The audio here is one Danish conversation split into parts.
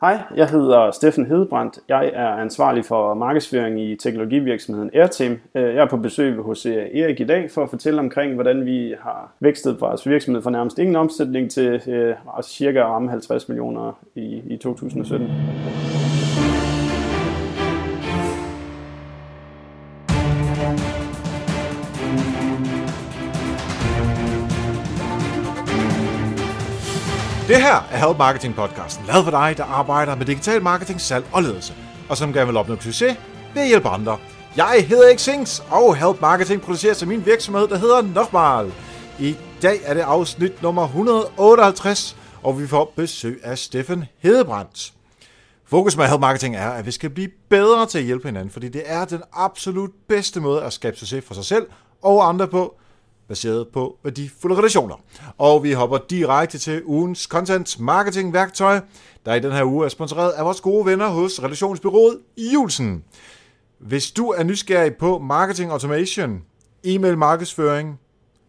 Hej, jeg hedder Steffen Hedebrandt. Jeg er ansvarlig for markedsføring i teknologivirksomheden Airteam. Øh, jeg er på besøg hos øh, Erik i dag for at fortælle omkring, hvordan vi har vækstet vores virksomhed fra nærmest ingen omsætning til øh, cirka ramme 50 millioner i, i 2017. Det her er Help Marketing podcasten, lavet for dig, der arbejder med digital marketing, salg og ledelse, og som gerne vil opnå succes ved at hjælpe andre. Jeg hedder ikke Sings, og Help Marketing producerer til min virksomhed, der hedder Nokmal. I dag er det afsnit nummer 158, og vi får besøg af Steffen Hedebrandt. Fokus med Help Marketing er, at vi skal blive bedre til at hjælpe hinanden, fordi det er den absolut bedste måde at skabe succes for sig selv og andre på, baseret på værdifulde relationer. Og vi hopper direkte til ugens content marketing værktøj, der i den her uge er sponsoreret af vores gode venner hos relationsbyrået Julsen. Hvis du er nysgerrig på marketing automation, e-mail markedsføring,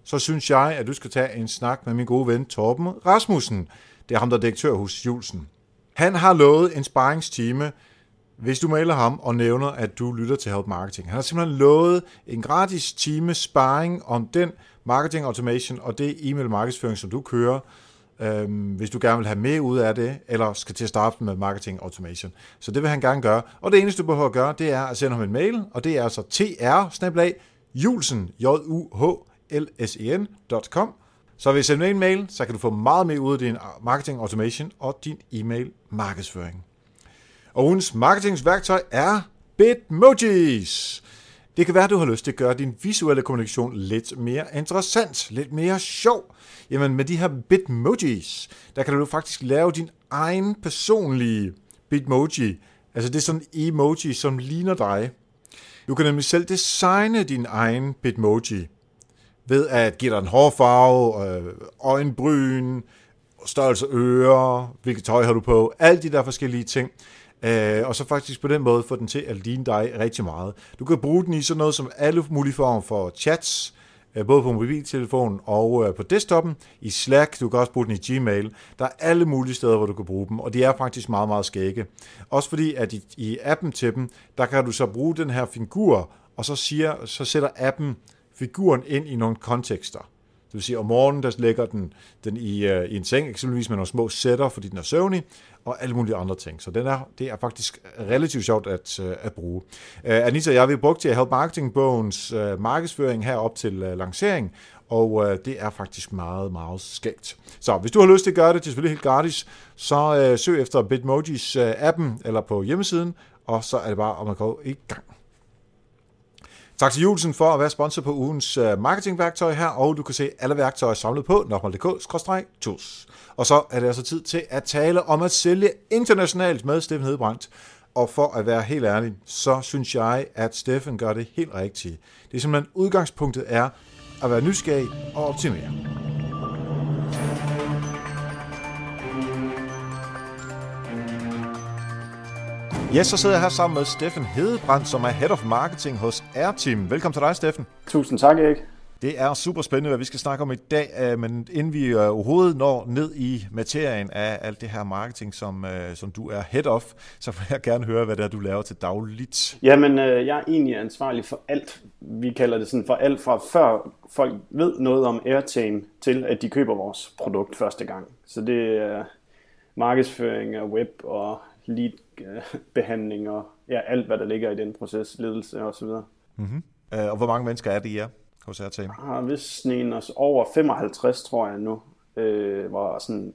så synes jeg, at du skal tage en snak med min gode ven Torben Rasmussen. Det er ham, der er direktør hos Julsen. Han har lovet en sparringstime, hvis du mailer ham og nævner, at du lytter til Help Marketing. Han har simpelthen lovet en gratis time sparring om den marketing automation og det e-mail markedsføring, som du kører, øhm, hvis du gerne vil have mere ud af det, eller skal til at starte med marketing automation. Så det vil han gerne gøre. Og det eneste, du behøver at gøre, det er at sende ham en mail, og det er altså tr julsen, j u h l s e ncom Så hvis du sender en mail, så kan du få meget mere ud af din marketing automation og din e-mail markedsføring. Og ugens marketingsværktøj er Bitmojis. Det kan være, at du har lyst til at gøre din visuelle kommunikation lidt mere interessant, lidt mere sjov. Jamen med de her Bitmojis, der kan du faktisk lave din egen personlige Bitmoji. Altså det er sådan en emoji, som ligner dig. Du kan nemlig selv designe din egen Bitmoji ved at give dig en hårfarve, øh, øjenbryn, størrelse ører, hvilket tøj har du på, alle de der forskellige ting. Øh, og så faktisk på den måde få den til at ligne dig rigtig meget. Du kan bruge den i sådan noget som alle mulige former for chats, øh, både på mobiltelefonen og øh, på desktopen, i Slack, du kan også bruge den i Gmail. Der er alle mulige steder, hvor du kan bruge dem, og de er faktisk meget, meget skægge. Også fordi, at i, i appen til dem, der kan du så bruge den her figur, og så, siger, så sætter appen figuren ind i nogle kontekster. Det vil sige, om morgenen der lægger den, den i, øh, i en seng, eksempelvis med nogle små sætter, fordi den er søvnig, og alle mulige andre ting. Så den er, det er faktisk relativt sjovt at, øh, at bruge. Øh, Anita, jeg vil bruge til Help Marketing-bogens øh, markedsføring her op til øh, lancering, og øh, det er faktisk meget, meget skægt. Så hvis du har lyst til at gøre det, det er selvfølgelig helt gratis, så øh, søg efter Bitmojis uh, appen eller på hjemmesiden, og så er det bare om at gå i gang. Tak til Julesen for at være sponsor på ugens øh, marketingværktøj her, og du kan se alle værktøjer samlet på nokmal.dk-tools. Og så er det altså tid til at tale om at sælge internationalt med Steffen Hedebrandt. Og for at være helt ærlig, så synes jeg, at Steffen gør det helt rigtigt. Det er simpelthen udgangspunktet er at være nysgerrig og optimere. Ja, så sidder jeg her sammen med Steffen Hedebrandt, som er Head of Marketing hos Airteam. Velkommen til dig, Steffen. Tusind tak, Erik. Det er super spændende, hvad vi skal snakke om i dag, øh, men inden vi øh, overhovedet når ned i materien af alt det her marketing, som, øh, som du er head of, så vil jeg gerne høre, hvad det er, du laver til dagligt. Jamen, jeg er egentlig ansvarlig for alt. Vi kalder det sådan for alt fra før folk ved noget om Airteam, til at de køber vores produkt første gang. Så det er markedsføring og web og lead-behandling og ja, alt, hvad der ligger i den proces, ledelse og så videre. Mm-hmm. Og hvor mange mennesker er det, I er hos RT? Jeg har vist os over 55, tror jeg nu, øh, hvor sådan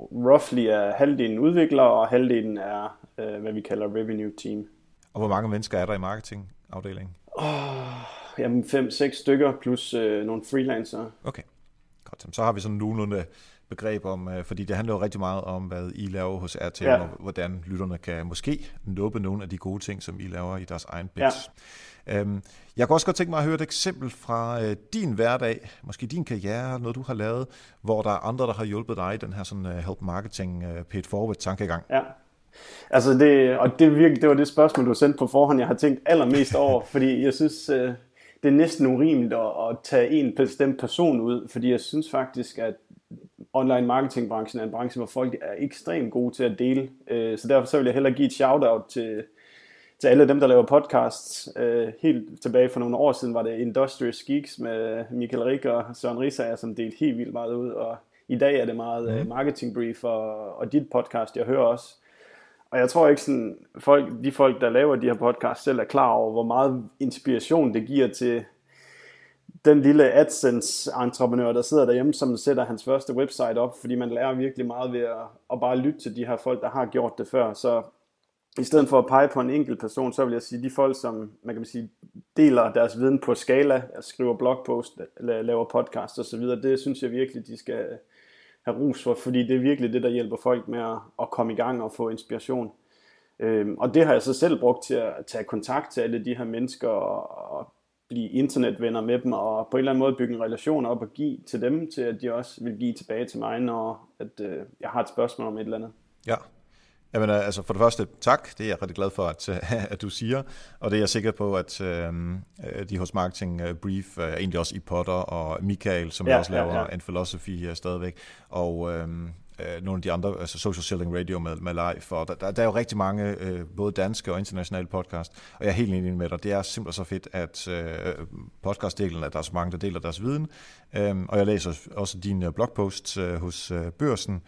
roughly er halvdelen udviklere, og halvdelen er, øh, hvad vi kalder revenue team. Og hvor mange mennesker er der i marketingafdelingen? Oh, jamen 5-6 stykker plus øh, nogle freelancere. Okay, godt. Så har vi sådan nogenlunde begreb om, øh, fordi det handler jo rigtig meget om, hvad I laver hos RTL, ja. og hvordan lytterne kan måske nuppe nogle af de gode ting, som I laver i deres egen bits. Ja. Øhm, jeg kunne også godt tænke mig at høre et eksempel fra øh, din hverdag, måske din karriere, noget du har lavet, hvor der er andre, der har hjulpet dig i den her sådan, uh, help marketing uh, paid forward tankegang. Ja. Altså det, og det, virkelig, det var det spørgsmål, du sendte på forhånd, jeg har tænkt allermest over, fordi jeg synes, det er næsten urimeligt at, at tage en bestemt person ud, fordi jeg synes faktisk, at online marketingbranchen er en branche, hvor folk er ekstremt gode til at dele. Øh, så derfor så vil jeg hellere give et shout-out til, til alle dem, der laver podcasts. Øh, helt tilbage for nogle år siden var det Industrious Geeks med Michael Rik og Søren Risager, som delte helt vildt meget ud. Og i dag er det meget mm. Marketing Brief og, og dit podcast, jeg hører også. Og jeg tror ikke sådan, folk, de folk, der laver de her podcasts, selv er klar over, hvor meget inspiration det giver til den lille AdSense-entreprenør, der sidder derhjemme, som sætter hans første website op, fordi man lærer virkelig meget ved at, at bare lytte til de her folk, der har gjort det før. Så i stedet for at pege på en enkelt person, så vil jeg sige, de folk, som man kan sige, deler deres viden på skala, skriver blogpost, laver podcast osv., det synes jeg virkelig, de skal have ros for, fordi det er virkelig det, der hjælper folk med at, at komme i gang og få inspiration. Øhm, og det har jeg så selv brugt til at tage kontakt til alle de her mennesker og, og blive internetvenner med dem, og på en eller anden måde bygge en relation op og give til dem, til at de også vil give tilbage til mig, når at, øh, jeg har et spørgsmål om et eller andet. Ja, Jamen, øh, altså for det første, tak. Det er jeg rigtig glad for, at, at du siger. Og det er jeg sikker på, at øh, de hos Marketing Brief, er egentlig også i Potter og Michael, som ja, også laver ja, ja. en philosophy stadigvæk, og øh, nogle af de andre, altså Social Selling Radio med, med live, for der, der, der er jo rigtig mange, øh, både danske og internationale podcast, og jeg er helt enig med dig. Det er simpelthen så fedt, at øh, podcastdelen, at der er så mange, der deler deres viden, øh, og jeg læser også dine blogposts øh, hos øh, Børsen,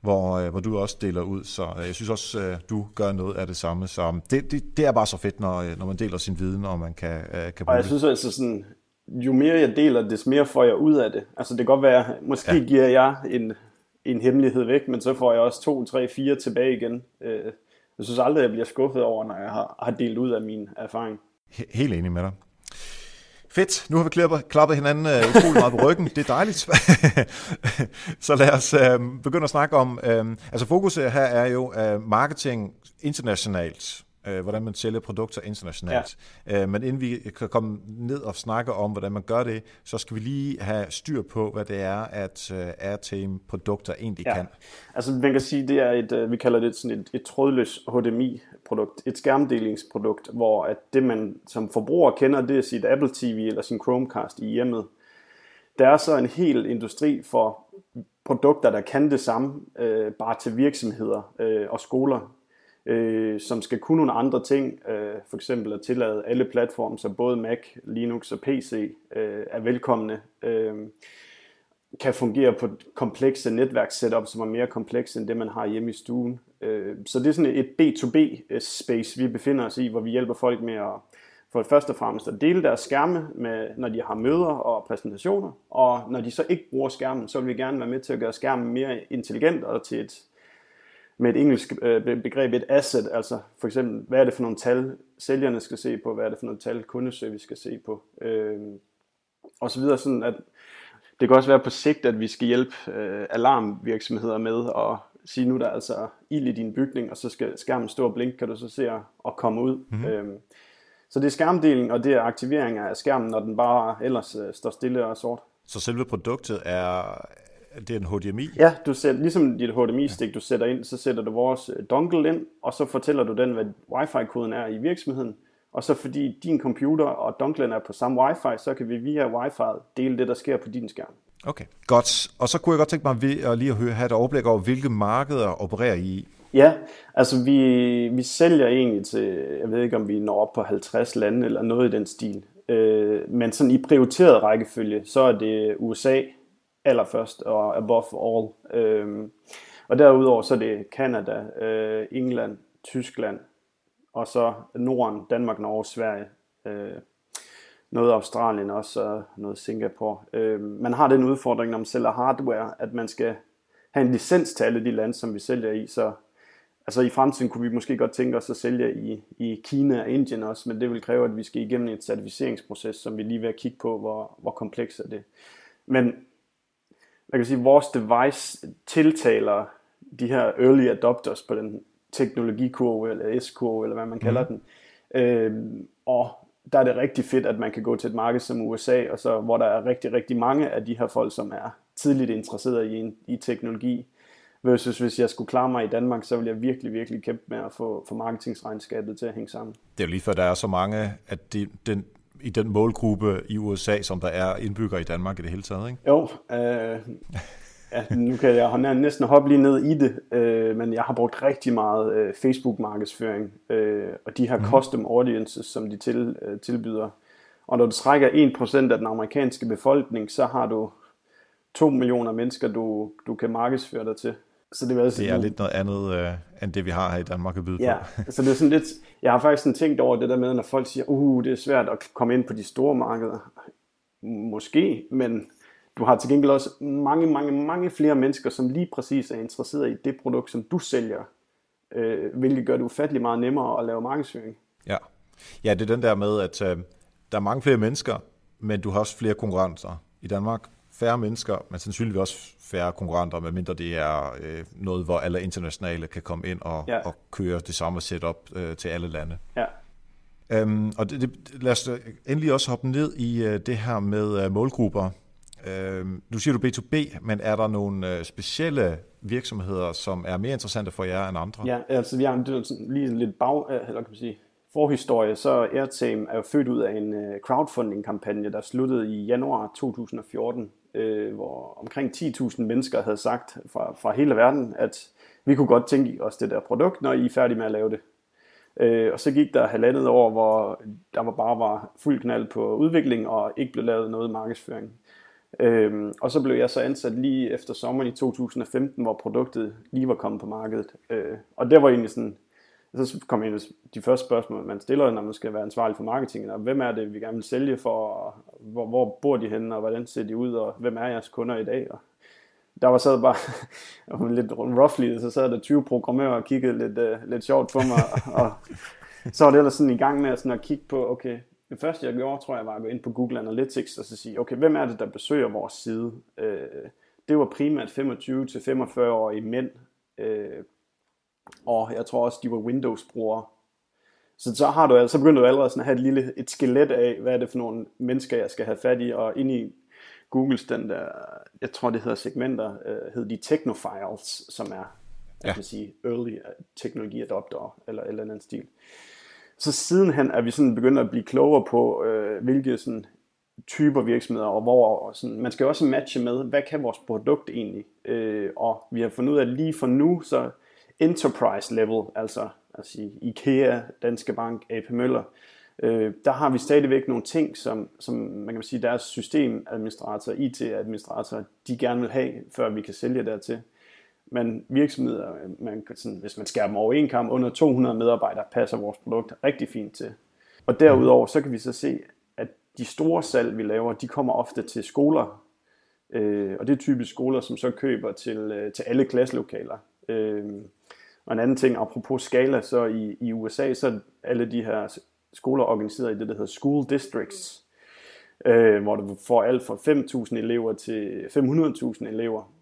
hvor, øh, hvor du også deler ud. Så øh, jeg synes også, øh, du gør noget af det samme. Så det, det, det er bare så fedt, når, når man deler sin viden, og man kan, kan bruge Og jeg synes altså sådan, jo mere jeg deler, des mere får jeg ud af det. Altså det kan godt være, måske ja. giver jeg en, en hemmelighed væk, men så får jeg også to, tre, fire tilbage igen. Øh, jeg synes aldrig, jeg bliver skuffet over, når jeg har, har delt ud af min erfaring. Helt enig med dig. Fedt, nu har vi klappet, klappet hinanden uh, utrolig meget på ryggen. Det er dejligt. så lad os uh, begynde at snakke om, uh, altså fokus her er jo uh, marketing internationalt øh, hvordan man sælger produkter internationalt. Ja. Øh, men inden vi kan komme ned og snakke om, hvordan man gør det, så skal vi lige have styr på, hvad det er, at øh, Airtame-produkter egentlig ja. kan. Altså man kan sige, det er et, øh, vi kalder det sådan et, et trådløst HDMI-produkt, et skærmdelingsprodukt, hvor at det man som forbruger kender, det er sit Apple TV eller sin Chromecast i hjemmet. Der er så en hel industri for produkter, der kan det samme, øh, bare til virksomheder øh, og skoler øh, som skal kunne nogle andre ting, øh, for eksempel at tillade alle platforme, så både Mac, Linux og PC øh, er velkomne, øh, kan fungere på komplekse netværkssetup, som er mere komplekse end det, man har hjemme i stuen. Øh, så det er sådan et B2B-space, øh, vi befinder os i, hvor vi hjælper folk med at for først og fremmest at dele deres skærme, med, når de har møder og præsentationer, og når de så ikke bruger skærmen, så vil vi gerne være med til at gøre skærmen mere intelligent og til et med et engelsk øh, begreb, et asset, altså for eksempel, hvad er det for nogle tal, sælgerne skal se på, hvad er det for nogle tal, kundeservice skal se på, øh, og så videre, sådan at det kan også være på sigt, at vi skal hjælpe øh, alarmvirksomheder med at sige, nu der er altså ild i din bygning, og så skal skærmen stå og blinke, kan du så se og komme ud. Mm-hmm. Øh, så det er skærmdeling, og det er aktivering af skærmen, når den bare ellers øh, står stille og sort. Så selve produktet er, det er en HDMI? Ja, du sætter, ligesom dit HDMI-stik, du sætter ind, så sætter du vores øh, dongle ind, og så fortæller du den, hvad wifi-koden er i virksomheden. Og så fordi din computer og donglen er på samme wifi, så kan vi via wifi dele det, der sker på din skærm. Okay, godt. Og så kunne jeg godt tænke mig at lige at høre, have et overblik over, hvilke markeder opererer I i? Ja, altså vi, vi sælger egentlig til, jeg ved ikke om vi når op på 50 lande eller noget i den stil. Øh, men sådan i prioriteret rækkefølge, så er det USA, allerførst og above all. Øhm, og derudover så er det Canada, øh, England, Tyskland, og så Norden, Danmark, Norge, Sverige, øh, noget Australien også, og noget Singapore. Øh, man har den udfordring, når man sælger hardware, at man skal have en licens til alle de lande, som vi sælger i, så altså i fremtiden kunne vi måske godt tænke os at sælge i, i Kina og Indien også, men det vil kræve, at vi skal igennem et certificeringsproces, som vi lige ved at kigge på, hvor, hvor kompleks er det. Men man kan sige, vores device tiltaler de her early adopters på den teknologikurve, eller S-kurve, eller hvad man kalder mm. den. Øh, og der er det rigtig fedt, at man kan gå til et marked som USA, og så, hvor der er rigtig, rigtig mange af de her folk, som er tidligt interesseret i, en, i teknologi. Versus hvis jeg skulle klare mig i Danmark, så ville jeg virkelig, virkelig kæmpe med at få, få marketingsregnskabet til at hænge sammen. Det er jo lige før, der er så mange, at de, den, i den målgruppe i USA, som der er indbygger i Danmark i det hele taget, ikke? Jo, øh, ja, nu kan jeg næsten hoppe lige ned i det, øh, men jeg har brugt rigtig meget øh, Facebook-markedsføring, øh, og de her mm. custom audiences, som de til, øh, tilbyder. Og når du trækker 1% af den amerikanske befolkning, så har du 2 millioner mennesker, du, du kan markedsføre dig til. Så det, vil altså, det er lidt noget andet, øh, end det vi har her i Danmark at byde ja, på. så det er sådan lidt, jeg har faktisk sådan tænkt over det der med, når folk siger, uh, det er svært at komme ind på de store markeder. Måske, men du har til gengæld også mange, mange, mange flere mennesker, som lige præcis er interesseret i det produkt, som du sælger, øh, hvilket gør det ufattelig meget nemmere at lave markedsføring. Ja, ja det er den der med, at øh, der er mange flere mennesker, men du har også flere konkurrenter. I Danmark færre mennesker, men sandsynligvis også færre konkurrenter, medmindre det er øh, noget, hvor alle internationale kan komme ind og, ja. og køre det samme setup øh, til alle lande. Ja. Øhm, og det, det, lad os endelig også hoppe ned i øh, det her med øh, målgrupper. Øhm, nu siger du B2B, men er der nogle øh, specielle virksomheder, som er mere interessante for jer end andre? Ja, altså vi har lige lidt bag, øh, eller kan man sige, forhistorie, så Airtame er jo født ud af en øh, crowdfunding-kampagne, der sluttede i januar 2014, øh, hvor omkring 10.000 mennesker havde sagt fra, fra hele verden, at vi kunne godt tænke os det der produkt, når I er færdige med at lave det. Øh, og så gik der halvandet år, hvor der var bare var fuld knald på udvikling og ikke blev lavet noget markedsføring. Øhm, og så blev jeg så ansat lige efter sommeren i 2015, hvor produktet lige var kommet på markedet. Øh, og det var egentlig sådan, så kommer en af de første spørgsmål, man stiller, når man skal være ansvarlig for marketing, og hvem er det, vi gerne vil sælge for, og hvor, hvor bor de henne, og hvordan ser de ud, og hvem er jeres kunder i dag, og der var sad bare lidt roughly, så sad der 20 programmører og kiggede lidt, uh, lidt sjovt på mig, og, og så var det ellers sådan i gang med sådan at kigge på, okay, det første jeg gjorde, tror jeg, var at gå ind på Google Analytics og så sige, okay, hvem er det, der besøger vores side? Uh, det var primært 25-45-årige mænd, uh, og jeg tror også, de var Windows-brugere. Så så har du altså, så begynder du allerede sådan at have et lille et skelet af, hvad er det for nogle mennesker, jeg skal have fat i, og ind i Googles den der, jeg tror det hedder segmenter, øh, hedder de Technofiles, som er, ja. jeg kan sige, early technology adopter, eller eller andet stil. Så sidenhen er vi sådan begyndt at blive klogere på, øh, hvilke sådan typer virksomheder, og hvor og sådan, man skal også matche med, hvad kan vores produkt egentlig? Øh, og vi har fundet ud af, at lige for nu, så enterprise level, altså, altså IKEA, Danske Bank, AP Møller, øh, der har vi stadigvæk nogle ting, som, som man kan sige, deres systemadministrator, IT-administrator, de gerne vil have, før vi kan sælge dertil. Men virksomheder, man, sådan, hvis man skærer dem over en kamp, under 200 medarbejdere, passer vores produkt rigtig fint til. Og derudover, så kan vi så se, at de store salg, vi laver, de kommer ofte til skoler. Øh, og det er typisk skoler, som så køber til, øh, til alle klasselokaler. Øh, og en anden ting, apropos skala, så i, i USA, så er alle de her skoler organiseret i det, der hedder school districts, øh, hvor du får alt fra 5.000 elever til 500.000 elever.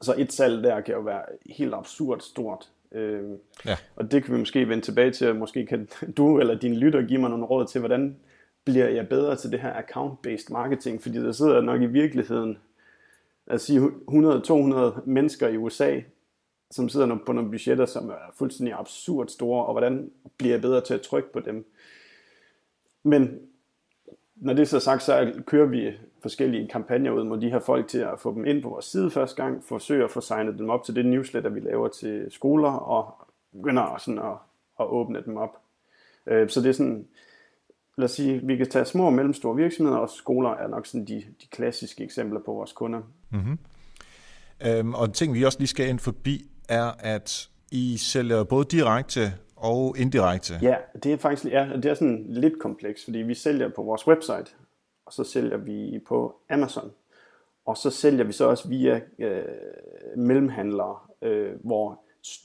Så et salg der kan jo være helt absurd stort. Øh, ja. Og det kan vi måske vende tilbage til, måske kan du eller din lytter give mig nogle råd til, hvordan bliver jeg bedre til det her account-based marketing, fordi der sidder nok i virkeligheden, at sige 100-200 mennesker i USA, som sidder på nogle budgetter, som er fuldstændig absurd store, og hvordan bliver jeg bedre til at trykke på dem. Men når det er så sagt, så kører vi forskellige kampagner ud mod de her folk til at få dem ind på vores side første gang, forsøge at få signet dem op til det newsletter, vi laver til skoler, og begynder sådan at, at åbne dem op. Øh, så det er sådan, lad os sige, vi kan tage små og mellemstore virksomheder, og skoler er nok sådan de, de klassiske eksempler på vores kunder. Mm-hmm. Øhm, og en ting, vi også lige skal ind forbi, er, at I sælger både direkte og indirekte. Ja, det er faktisk ja, det er sådan lidt kompleks, fordi vi sælger på vores website, og så sælger vi på Amazon. Og så sælger vi så også via øh, mellemhandlere, øh, hvor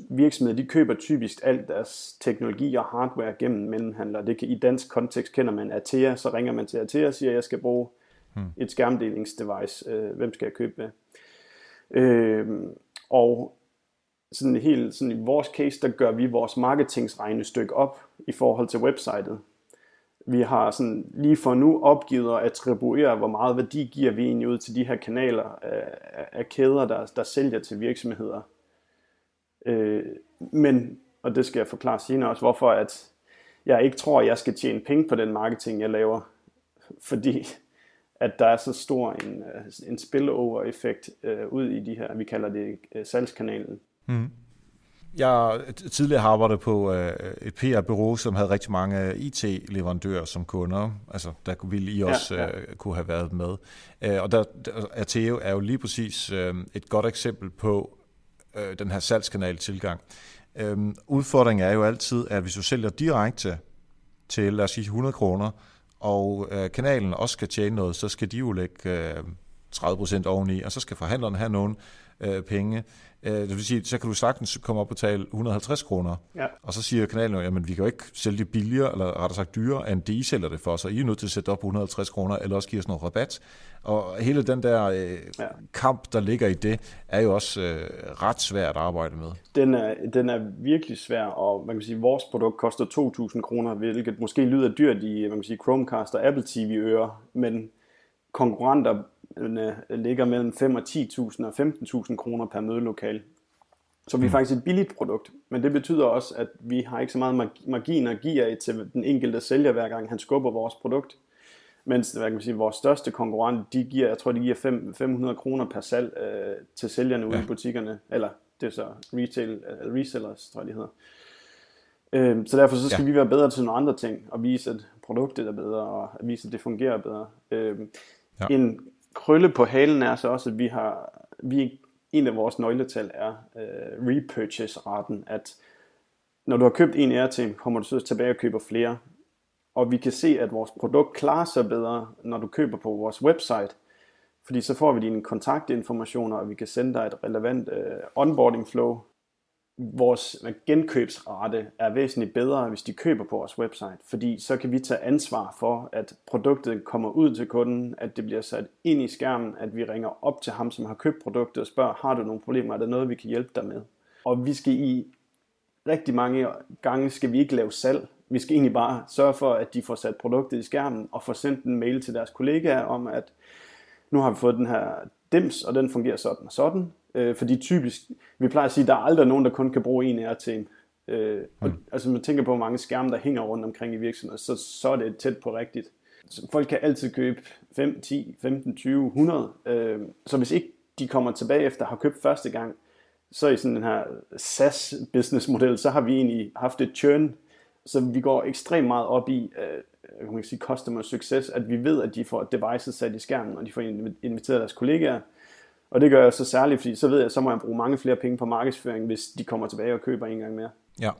virksomheder de køber typisk alt deres teknologi og hardware gennem mellemhandlere. Det kan, I dansk kontekst kender man Atea, så ringer man til Atea og siger, at jeg skal bruge hmm. et skærmdelingsdevice. Øh, hvem skal jeg købe med? Øh, og sådan helt sådan i vores case, der gør vi vores marketingsregnestykke op i forhold til websitet. Vi har sådan lige for nu opgivet at attribuere, hvor meget værdi giver vi egentlig ud til de her kanaler af, af kæder, der, der sælger til virksomheder. Øh, men, og det skal jeg forklare senere også, hvorfor at jeg ikke tror, at jeg skal tjene penge på den marketing, jeg laver. Fordi at der er så stor en, øh, en spillover-effekt øh, ud i de her, vi kalder det øh, salgskanalen. Mm. Jeg tidligere har arbejdet på øh, et PR-bureau, som havde rigtig mange IT-leverandører som kunder, altså der ville I også ja, ja. Øh, kunne have været med. Øh, og der, Ateo er jo lige præcis øh, et godt eksempel på øh, den her salgskanal-tilgang. Øh, udfordringen er jo altid, at hvis du sælger direkte til, lad os sige, 100 kroner, og øh, kanalen også skal tjene noget, så skal de jo lægge øh, 30% oveni, og så skal forhandlerne have nogle øh, penge. Øh, det vil sige, så kan du sagtens komme op og betale 150 kroner, ja. og så siger kanalen jo, jamen vi kan jo ikke sælge det billigere, eller rettere sagt dyrere, end de sælger det for, så I er nødt til at sætte op på 150 kroner, eller også give os noget rabat. Og hele den der øh, ja. kamp, der ligger i det, er jo også øh, ret svært at arbejde med. Den er, den er virkelig svær, og man kan sige, vores produkt koster 2.000 kroner, hvilket måske lyder dyrt i man kan sige, Chromecast og Apple TV-ører, men konkurrenter ligger mellem 5 og 10.000 og 15.000 kroner per mødelokal. Så vi er mm. faktisk et billigt produkt, men det betyder også, at vi har ikke så meget margin at give af til den enkelte sælger, hver gang han skubber vores produkt. Mens hvad kan man sige, vores største konkurrent, de giver, jeg tror, de giver 5, 500 kroner per salg øh, til sælgerne ude ja. i butikkerne, eller det er så retail, uh, resellers, tror jeg, de hedder. Øh, så derfor så skal ja. vi være bedre til nogle andre ting, og vise, at produktet er bedre, og at vise, at det fungerer bedre. Øh, ja. En krølle på halen er så også, at vi har, vi, en af vores nøgletal er øh, repurchase-raten, at når du har købt en AirTame, kommer du så tilbage og køber flere. Og vi kan se, at vores produkt klarer sig bedre, når du køber på vores website. Fordi så får vi dine kontaktinformationer, og vi kan sende dig et relevant øh, onboarding flow, vores genkøbsrate er væsentligt bedre, hvis de køber på vores website, fordi så kan vi tage ansvar for, at produktet kommer ud til kunden, at det bliver sat ind i skærmen, at vi ringer op til ham, som har købt produktet og spørger, har du nogle problemer, er der noget, vi kan hjælpe dig med? Og vi skal i rigtig mange gange skal vi ikke lave salg. Vi skal egentlig bare sørge for, at de får sat produktet i skærmen og får sendt en mail til deres kollegaer om, at nu har vi fået den her dims, og den fungerer sådan og sådan. Øh, fordi typisk, vi plejer at sige, at der er aldrig nogen, der kun kan bruge en AirTame. Øh, og, mm. Altså man tænker på, hvor mange skærme, der hænger rundt omkring i virksomheden, så, så er det tæt på rigtigt. Så folk kan altid købe 5, 10, 15, 20, 100. Øh, så hvis ikke de kommer tilbage efter at have købt første gang, så i sådan den her SaaS business model, så har vi egentlig haft et churn, så vi går ekstremt meget op i, øh, kan man sige, customer success, at vi ved, at de får devices sat i skærmen, og de får inviteret deres kollegaer, og det gør jeg så særligt, fordi så ved jeg, så må jeg bruge mange flere penge på markedsføring, hvis de kommer tilbage og køber en gang mere. Ja.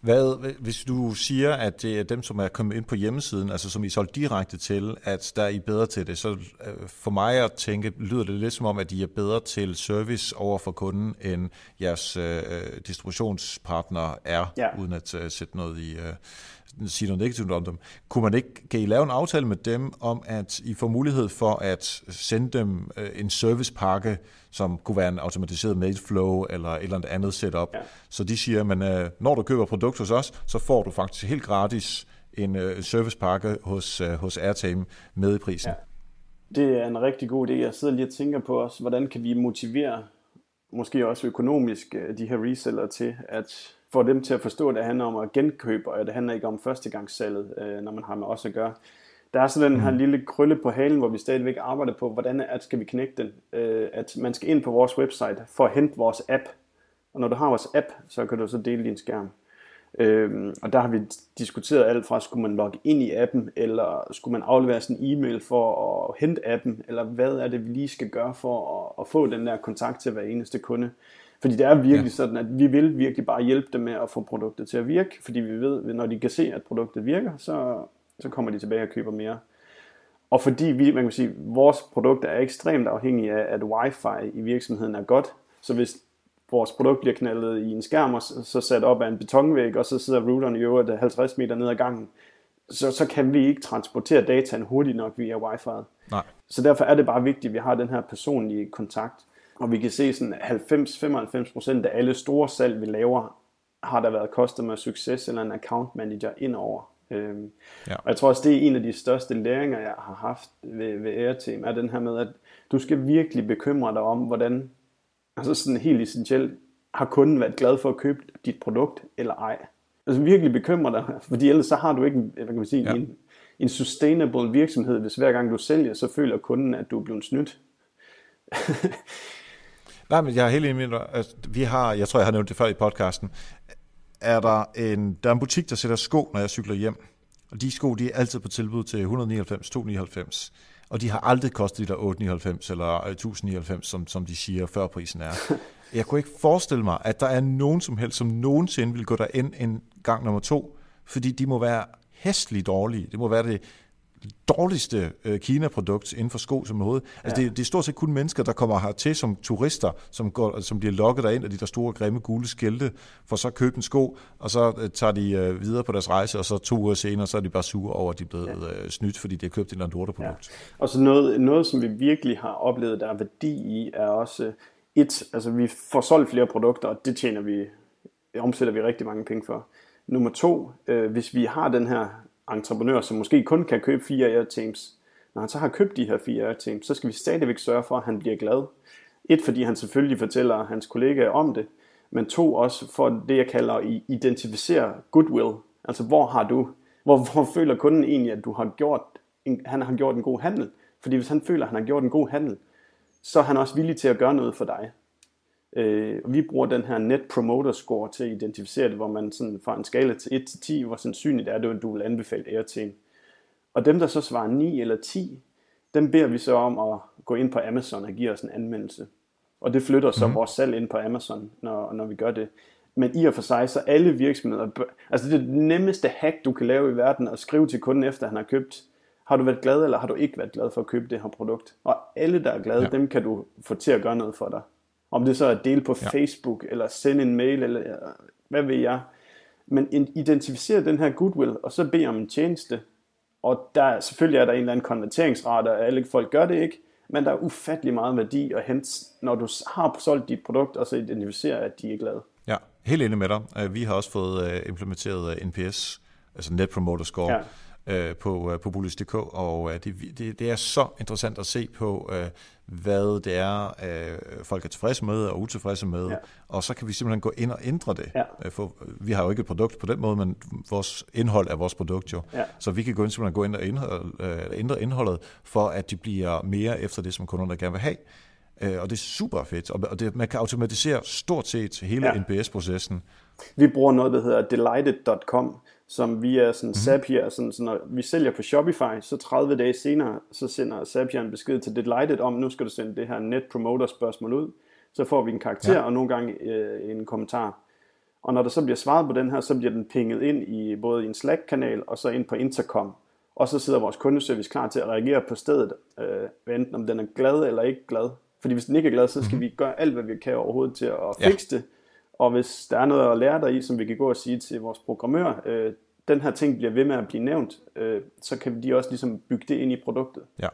Hvad, hvis du siger, at det er dem, som er kommet ind på hjemmesiden, altså som I solgt direkte til, at der er I bedre til det, så øh, for mig at tænke, lyder det lidt som om, at I er bedre til service over for kunden, end jeres øh, distributionspartner er, ja. uden at uh, sætte noget i, uh, sige noget negativt om dem. Kunne man ikke, kan I lave en aftale med dem om, at I får mulighed for at sende dem øh, en servicepakke, som kunne være en automatiseret mailflow eller et eller andet setup, ja. så de siger, at øh, når du køber produkt hos os, så får du faktisk helt gratis en øh, servicepakke hos, hos Airtame med i prisen. Ja. Det er en rigtig god idé. Jeg sidder lige og tænker på os, hvordan kan vi motivere, måske også økonomisk, de her reseller til, at få dem til at forstå, at det handler om at genkøbe, og det handler ikke om førstegangssalget, øh, når man har med os at gøre. Der er sådan den her mm. lille krølle på halen, hvor vi stadigvæk arbejder på, hvordan at skal vi knække den. Øh, at man skal ind på vores website for at hente vores app. Og når du har vores app, så kan du så dele din skærm. Øhm, og der har vi diskuteret alt fra, skulle man logge ind i appen, eller skulle man aflevere sin e-mail for at hente appen, eller hvad er det, vi lige skal gøre for at, at få den der kontakt til hver eneste kunde. Fordi det er virkelig ja. sådan, at vi vil virkelig bare hjælpe dem med at få produktet til at virke, fordi vi ved, at når de kan se, at produktet virker, så, så kommer de tilbage og køber mere. Og fordi vi, man kan sige, vores produkt er ekstremt afhængige af, at wifi i virksomheden er godt, så hvis vores produkt bliver knaldet i en skærm og så sat op af en betonvæg, og så sidder routeren i øvrigt 50 meter ned ad gangen, så, så kan vi ikke transportere dataen hurtigt nok via wifi'et. Nej. Så derfor er det bare vigtigt, at vi har den her personlige kontakt. Og vi kan se sådan 90-95% af alle store salg, vi laver, har der været customer success eller en account manager indover. Øhm, ja. Og jeg tror også, det er en af de største læringer, jeg har haft ved, ved Airteam, er den her med, at du skal virkelig bekymre dig om, hvordan, altså sådan helt essentielt, har kunden været glad for at købe dit produkt eller ej. Altså virkelig bekymre dig, fordi ellers så har du ikke hvad kan man sige, ja. en, en sustainable virksomhed, hvis hver gang du sælger, så føler kunden, at du er blevet snydt. Nej, men jeg er helt enig med. Altså, vi har, jeg tror, jeg har nævnt det før i podcasten, er der en, der er en butik, der sætter sko, når jeg cykler hjem. Og de sko, de er altid på tilbud til 199, 299. Og de har aldrig kostet de der 899 eller 1099, som, som de siger, før prisen er. Jeg kunne ikke forestille mig, at der er nogen som helst, som nogensinde vil gå ind en gang nummer to, fordi de må være hæstligt dårlige. Det må være det dårligste øh, Kina-produkt inden for sko som overhovedet. Altså, ja. det, det er stort set kun mennesker, der kommer hertil som turister, som, går, som bliver lokket derind af de der store, grimme, gule skilte, for så at købe en sko, og så øh, tager de øh, videre på deres rejse, og så to uger senere, så er de bare sure over, at de er blevet ja. øh, snydt, fordi de har købt en eller anden produkt. Ja. Og så noget, noget, som vi virkelig har oplevet, der er værdi i, er også et, altså vi får solgt flere produkter, og det tjener vi, omsætter vi rigtig mange penge for. Nummer to, øh, hvis vi har den her entreprenør, som måske kun kan købe fire Airteams, når han så har købt de her fire Airteams, så skal vi stadigvæk sørge for, at han bliver glad. Et, fordi han selvfølgelig fortæller hans kollegaer om det, men to, også for det, jeg kalder identificere goodwill. Altså, hvor har du, hvor, hvor føler kunden egentlig, at du har gjort en, han har gjort en god handel? Fordi hvis han føler, at han har gjort en god handel, så er han også villig til at gøre noget for dig. Øh, vi bruger den her Net Promoter Score til at identificere det, hvor man sådan fra en skala til 1 til 10, hvor sandsynligt er det, at du vil anbefale Airteam. Og dem, der så svarer 9 eller 10, dem beder vi så om at gå ind på Amazon og give os en anmeldelse. Og det flytter så mm. vores salg ind på Amazon, når, når vi gør det. Men i og for sig, så alle virksomheder, altså det er det nemmeste hack, du kan lave i verden, at skrive til kunden efter, han har købt, har du været glad, eller har du ikke været glad for at købe det her produkt? Og alle, der er glade, ja. dem kan du få til at gøre noget for dig. Om det så er at dele på ja. Facebook, eller sende en mail, eller hvad ved jeg. Men identificere den her goodwill, og så bede om en tjeneste. Og der, selvfølgelig er der en eller anden konverteringsrate, og alle folk gør det ikke. Men der er ufattelig meget værdi at hente, når du har solgt dit produkt, og så identificere, at de er glade. Ja, helt enig med dig. Øh, vi har også fået øh, implementeret øh, NPS, altså Net Promoter Score. Ja øh, på, øh, på Bullis.dk, og øh, det, det, det er så interessant at se på, øh, hvad det er, øh, folk er tilfredse med og utilfredse med, ja. og så kan vi simpelthen gå ind og ændre det. Ja. Øh, for vi har jo ikke et produkt på den måde, men vores indhold er vores produkt jo. Ja. Så vi kan gå ind, simpelthen gå ind og indhold, øh, ændre indholdet, for at de bliver mere efter det, som kunderne gerne vil have. Øh, og det er super fedt, og det, man kan automatisere stort set hele ja. NPS-processen. Vi bruger noget, der hedder delighted.com, som via sådan. Zapier, sådan, så når vi sælger på Shopify, så 30 dage senere, så sender Zapier en besked til Delighted om, nu skal du sende det her net promoter spørgsmål ud. Så får vi en karakter ja. og nogle gange øh, en kommentar. Og når der så bliver svaret på den her, så bliver den pinget ind i både en Slack-kanal og så ind på Intercom. Og så sidder vores kundeservice klar til at reagere på stedet, øh, enten om den er glad eller ikke glad. Fordi hvis den ikke er glad, så skal mm-hmm. vi gøre alt, hvad vi kan overhovedet til at fikse ja. det og hvis der er noget at lære dig i, som vi kan gå og sige til vores programmør, øh, den her ting bliver ved med at blive nævnt, øh, så kan de også ligesom bygge det ind i produktet. Ja.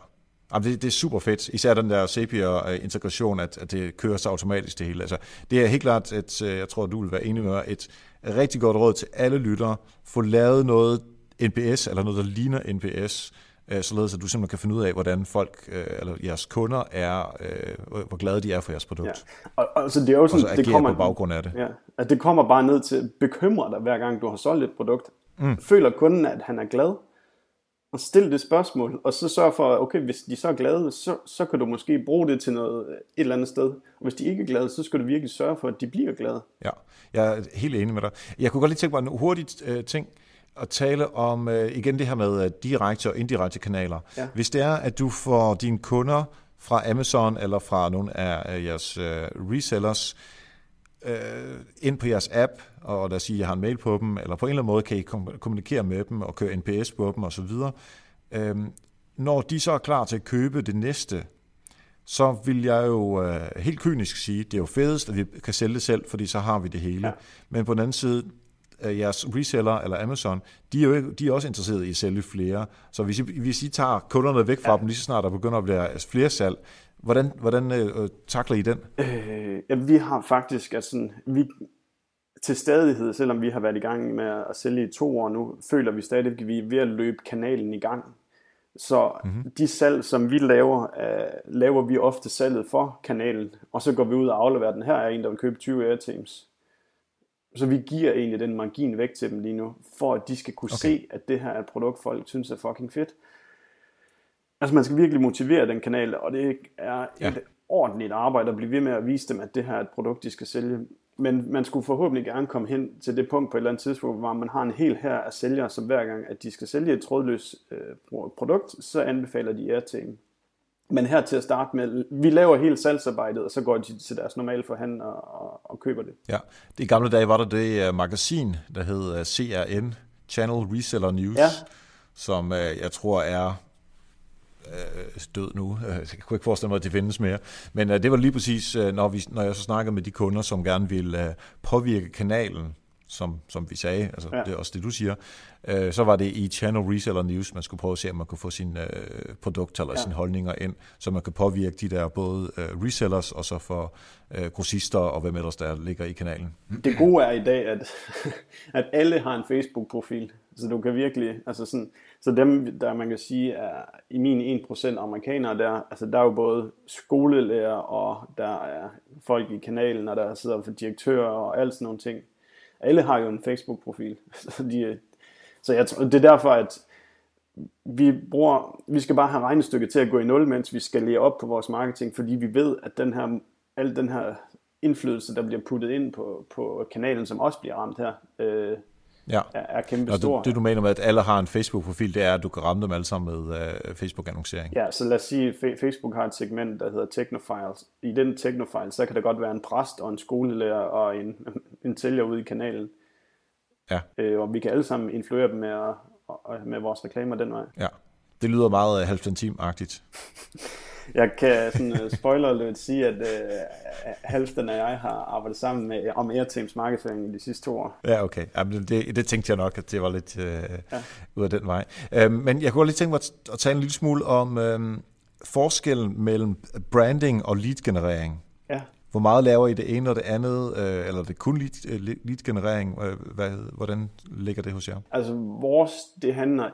Jamen, det, det er super fedt, især den der Zapier-integration, at, at det kører sig automatisk det hele. Altså, det er helt klart, at øh, jeg tror, du vil være enig med mig, et rigtig godt råd til alle lyttere. Få lavet noget NPS, eller noget, der ligner NPS, øh, således at du simpelthen kan finde ud af, hvordan folk, øh, eller jeres kunder er, øh, hvor glade de er for jeres produkt. Ja. Og, og, så det er jo sådan, og så det kommer, på baggrund af det. Ja, altså det kommer bare ned til at bekymre dig, hver gang du har solgt et produkt. Mm. Føler kunden, at han er glad? Og stil det spørgsmål, og så sørg for, okay, hvis de så er glade, så, så kan du måske bruge det til noget et eller andet sted. Og hvis de ikke er glade, så skal du virkelig sørge for, at de bliver glade. Ja, jeg er helt enig med dig. Jeg kunne godt lige tænke mig en hurtig uh, ting at tale om uh, igen det her med uh, direkte og indirekte kanaler. Ja. Hvis det er, at du får dine kunder fra Amazon eller fra nogle af jeres uh, resellers uh, ind på jeres app, og lad os sige, at jeg har en mail på dem, eller på en eller anden måde kan I kommunikere med dem og køre NPS på dem osv. Øhm, når de så er klar til at købe det næste, så vil jeg jo øh, helt kynisk sige, det er jo fedest, at vi kan sælge det selv, fordi så har vi det hele. Ja. Men på den anden side, øh, jeres reseller eller Amazon, de er jo de er også interesserede i at sælge flere. Så hvis I, hvis I tager kunderne væk fra ja. dem, lige så snart der begynder at blive flere salg, hvordan, hvordan øh, takler I den? Øh, ja, vi har faktisk, altså, vi, til stadighed, selvom vi har været i gang med at sælge i to år nu, føler vi stadig, at vi er ved at løbe kanalen i gang. Så mm-hmm. de salg, som vi laver, uh, laver vi ofte salget for kanalen, og så går vi ud og afleverer den. Her er en, der vil købe 20 Airteams. Så vi giver egentlig den margin væk til dem lige nu, for at de skal kunne okay. se, at det her er et produkt, folk synes er fucking fedt. Altså man skal virkelig motivere den kanal, og det er ja. et ordentligt arbejde at blive ved med at vise dem, at det her er et produkt, de skal sælge. Men man skulle forhåbentlig gerne komme hen til det punkt på et eller andet tidspunkt, hvor man har en hel her af sælgere, som hver gang, at de skal sælge et trådløst øh, produkt, så anbefaler de Airtame. Men her til at starte med, vi laver hele salgsarbejdet, og så går de til deres normale forhandler og, og køber det. Ja, i gamle dage var der det uh, magasin, der hed uh, øh, CRN, Channel Reseller News, ja. som uh, jeg tror er uh, død nu. Jeg kunne ikke forestille mig, at det findes mere. Men det var lige præcis, når, vi, når jeg så snakkede med de kunder, som gerne ville påvirke kanalen som, som vi sagde, altså ja. det er også det, du siger, øh, så var det i Channel Reseller News, man skulle prøve at se, om man kunne få sine øh, produkter eller ja. sine holdninger ind, så man kan påvirke de der både øh, resellers og så for øh, grossister og hvem ellers der ligger i kanalen. Det gode er i dag, at, at alle har en Facebook-profil, så du kan virkelig, altså sådan, så dem, der man kan sige er i min 1% amerikanere der, altså der er jo både skolelærer, og der er folk i kanalen, og der sidder for direktører og alt sådan nogle ting alle har jo en Facebook-profil. så, de, øh, så jeg tror, det er derfor, at vi, bruger, vi skal bare have regnestykket til at gå i nul, mens vi skal lære op på vores marketing, fordi vi ved, at den her, al den her indflydelse, der bliver puttet ind på, på kanalen, som også bliver ramt her, øh, ja. er, er kæmpe og stor. Det, det du mener med, at alle har en Facebook-profil, det er, at du kan ramme dem alle sammen med uh, Facebook-annoncering. Ja, så lad os sige, at Facebook har et segment, der hedder Technofiles. I den Technofile, så kan der godt være en præst og en skolelærer og en, en sælger ude i kanalen. Ja. Øh, og vi kan alle sammen influere dem med, med vores reklamer den vej. Ja, det lyder meget uh, halvt agtigt jeg kan sådan uh, spoiler lidt sige, at uh, Halsten og jeg har arbejdet sammen med om Airteams markedsføring i de sidste to år. Ja, okay. Jamen, det, det tænkte jeg nok, at det var lidt uh, ja. ud af den vej. Uh, men jeg kunne lige tænke mig at, at tale en lille smule om uh, forskellen mellem branding og lead-generering. Hvor meget laver I det ene og det andet, øh, eller det kun lead, øh, lead-generering? Hvad, hvordan ligger det hos jer? Altså vores, det handler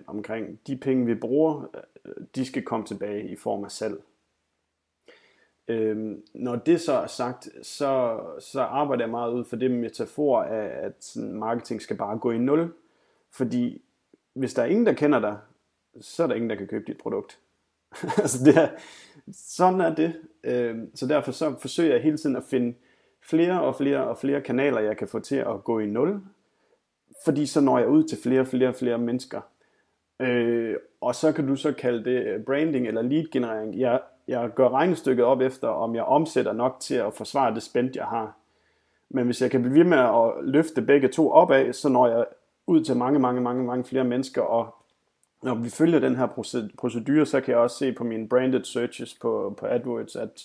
100% omkring de penge, vi bruger, øh, de skal komme tilbage i form af salg. Øhm, når det så er sagt, så, så arbejder jeg meget ud for det metafor af, at sådan, marketing skal bare gå i nul. Fordi hvis der er ingen, der kender dig, så er der ingen, der kan købe dit produkt. altså det er, sådan er det. Øh, så derfor så forsøger jeg hele tiden at finde flere og flere og flere kanaler, jeg kan få til at gå i nul. Fordi så når jeg ud til flere og flere og flere mennesker. Øh, og så kan du så kalde det øh, branding eller lead generering. Jeg, jeg gør regnestykket op efter, om jeg omsætter nok til at forsvare det spændt, jeg har. Men hvis jeg kan blive ved med at løfte begge to opad, så når jeg ud til mange, mange, mange, mange flere mennesker, og når vi følger den her procedure, så kan jeg også se på mine branded searches på, på AdWords, at,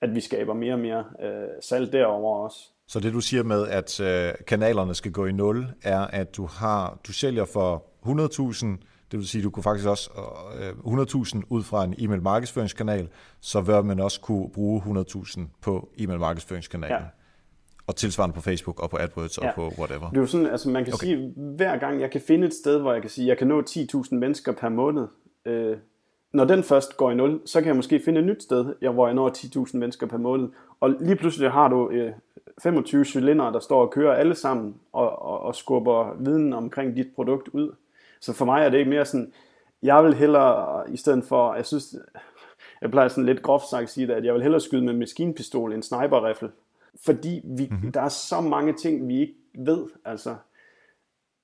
at vi skaber mere og mere øh, salg derover også. Så det du siger med, at øh, kanalerne skal gå i nul, er, at du har du sælger for 100.000 det vil sige, du kunne faktisk også øh, 100.000 ud fra en e-mail markedsføringskanal, så vil man også kunne bruge 100.000 på e-mail markedsføringskanalen. Ja. Og tilsvarende på Facebook og på AdWords ja. og på whatever. Det er jo sådan, altså man kan okay. sige, hver gang jeg kan finde et sted, hvor jeg kan sige, jeg kan nå 10.000 mennesker per måned, øh, når den først går i nul, så kan jeg måske finde et nyt sted, hvor jeg når 10.000 mennesker per måned. Og lige pludselig har du øh, 25 cylinder, der står og kører alle sammen og, og, og skubber viden omkring dit produkt ud. Så for mig er det ikke mere sådan, jeg vil hellere, i stedet for, jeg synes, jeg plejer sådan lidt groft sagt at sige det, at jeg vil hellere skyde med maskinpistol end sniperrifle. Fordi vi, mm-hmm. der er så mange ting, vi ikke ved. Altså,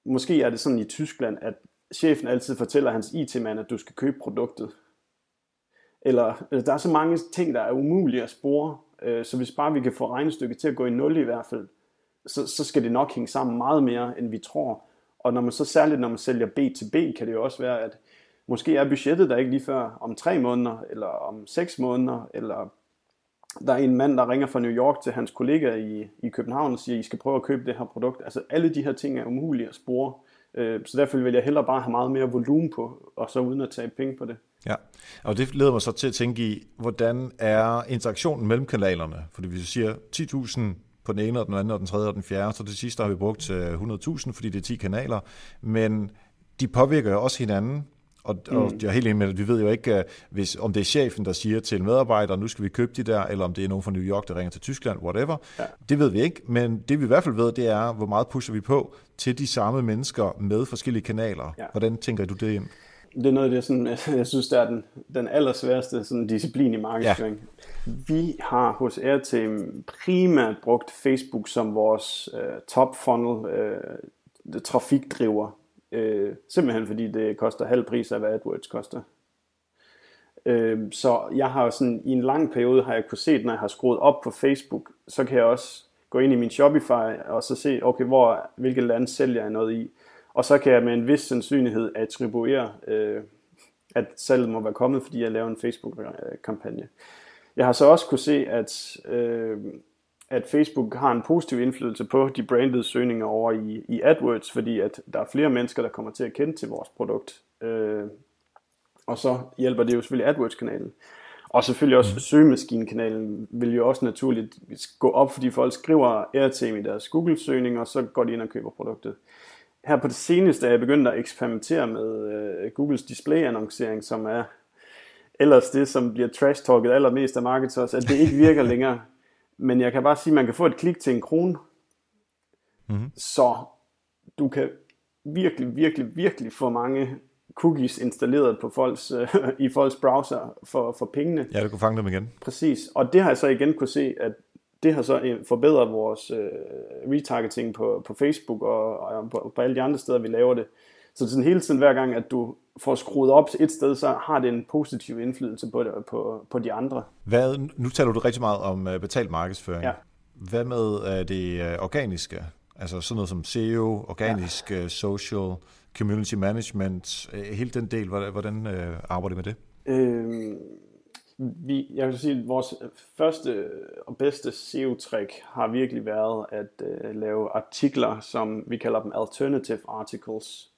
måske er det sådan i Tyskland, at chefen altid fortæller hans IT-mand, at du skal købe produktet. Eller der er så mange ting, der er umulige at spore. Øh, så hvis bare vi kan få regnestykket til at gå i nul i hvert fald, så, så skal det nok hænge sammen meget mere, end vi tror. Og når man så særligt, når man sælger B2B, kan det jo også være, at måske er budgettet der ikke lige før om tre måneder, eller om seks måneder, eller der er en mand, der ringer fra New York til hans kollega i, i København og siger, I skal prøve at købe det her produkt. Altså alle de her ting er umulige at spore. Øh, så derfor vil jeg hellere bare have meget mere volumen på, og så uden at tage penge på det. Ja, og det leder mig så til at tænke i, hvordan er interaktionen mellem kanalerne? Fordi hvis du siger 10.000 på den ene, og den anden, og den tredje, og den fjerde. Så det sidste har vi brugt øh, 100.000, fordi det er 10 kanaler. Men de påvirker jo også hinanden, og, mm. og jeg er helt enig med det. Vi ved jo ikke, øh, hvis, om det er chefen, der siger til en medarbejder, nu skal vi købe de der, eller om det er nogen fra New York, der ringer til Tyskland, whatever. Ja. Det ved vi ikke, men det vi i hvert fald ved, det er, hvor meget pusher vi på til de samme mennesker med forskellige kanaler. Ja. Hvordan tænker du det ind? Det er noget af det, sådan, jeg synes, der er den, den allersværeste sådan, disciplin i markedsføring. Ja. Vi har hos Airteam primært brugt Facebook som vores uh, top funnel uh, trafikdriver. Øh, simpelthen fordi det koster halv pris af, hvad AdWords koster. Øh, så jeg har sådan, i en lang periode har jeg kunne se, når jeg har skruet op på Facebook, så kan jeg også gå ind i min Shopify og så se, okay, hvor, hvilke lande sælger jeg noget i. Og så kan jeg med en vis sandsynlighed attribuere, øh, at salget må være kommet, fordi jeg laver en Facebook-kampagne. Jeg har så også kunne se, at, øh, at Facebook har en positiv indflydelse på de brandede søgninger over i, i AdWords, fordi at der er flere mennesker, der kommer til at kende til vores produkt. Øh, og så hjælper det jo selvfølgelig AdWords-kanalen. Og selvfølgelig også mm. søgemaskinekanalen vil jo også naturligt gå op, fordi folk skriver Airtime i deres Google-søgning, og så går de ind og køber produktet her på det seneste er jeg begyndt at eksperimentere med øh, Googles display-annoncering, som er ellers det, som bliver trash-talket allermest af marketers, at det ikke virker længere. Men jeg kan bare sige, at man kan få et klik til en krone, mm-hmm. så du kan virkelig, virkelig, virkelig få mange cookies installeret på folks, øh, i folks browser for, for pengene. Ja, du kan fange dem igen. Præcis, og det har jeg så igen kunne se, at det har så øh, forbedret vores øh, retargeting på, på Facebook og, og på, på alle de andre steder, vi laver det. Så sådan hele tiden, hver gang, at du får skruet op et sted, så har det en positiv indflydelse på, det, på, på de andre. Hvad, nu taler du rigtig meget om uh, betalt markedsføring. Ja. Hvad med uh, det uh, organiske? Altså sådan noget som SEO, organisk, ja. social, community management, hele den del, hvordan, arbejder du med det? Øhm, vi, jeg vil sige, at vores første og bedste SEO-trick har virkelig været at uh, lave artikler, som vi kalder dem alternative articles,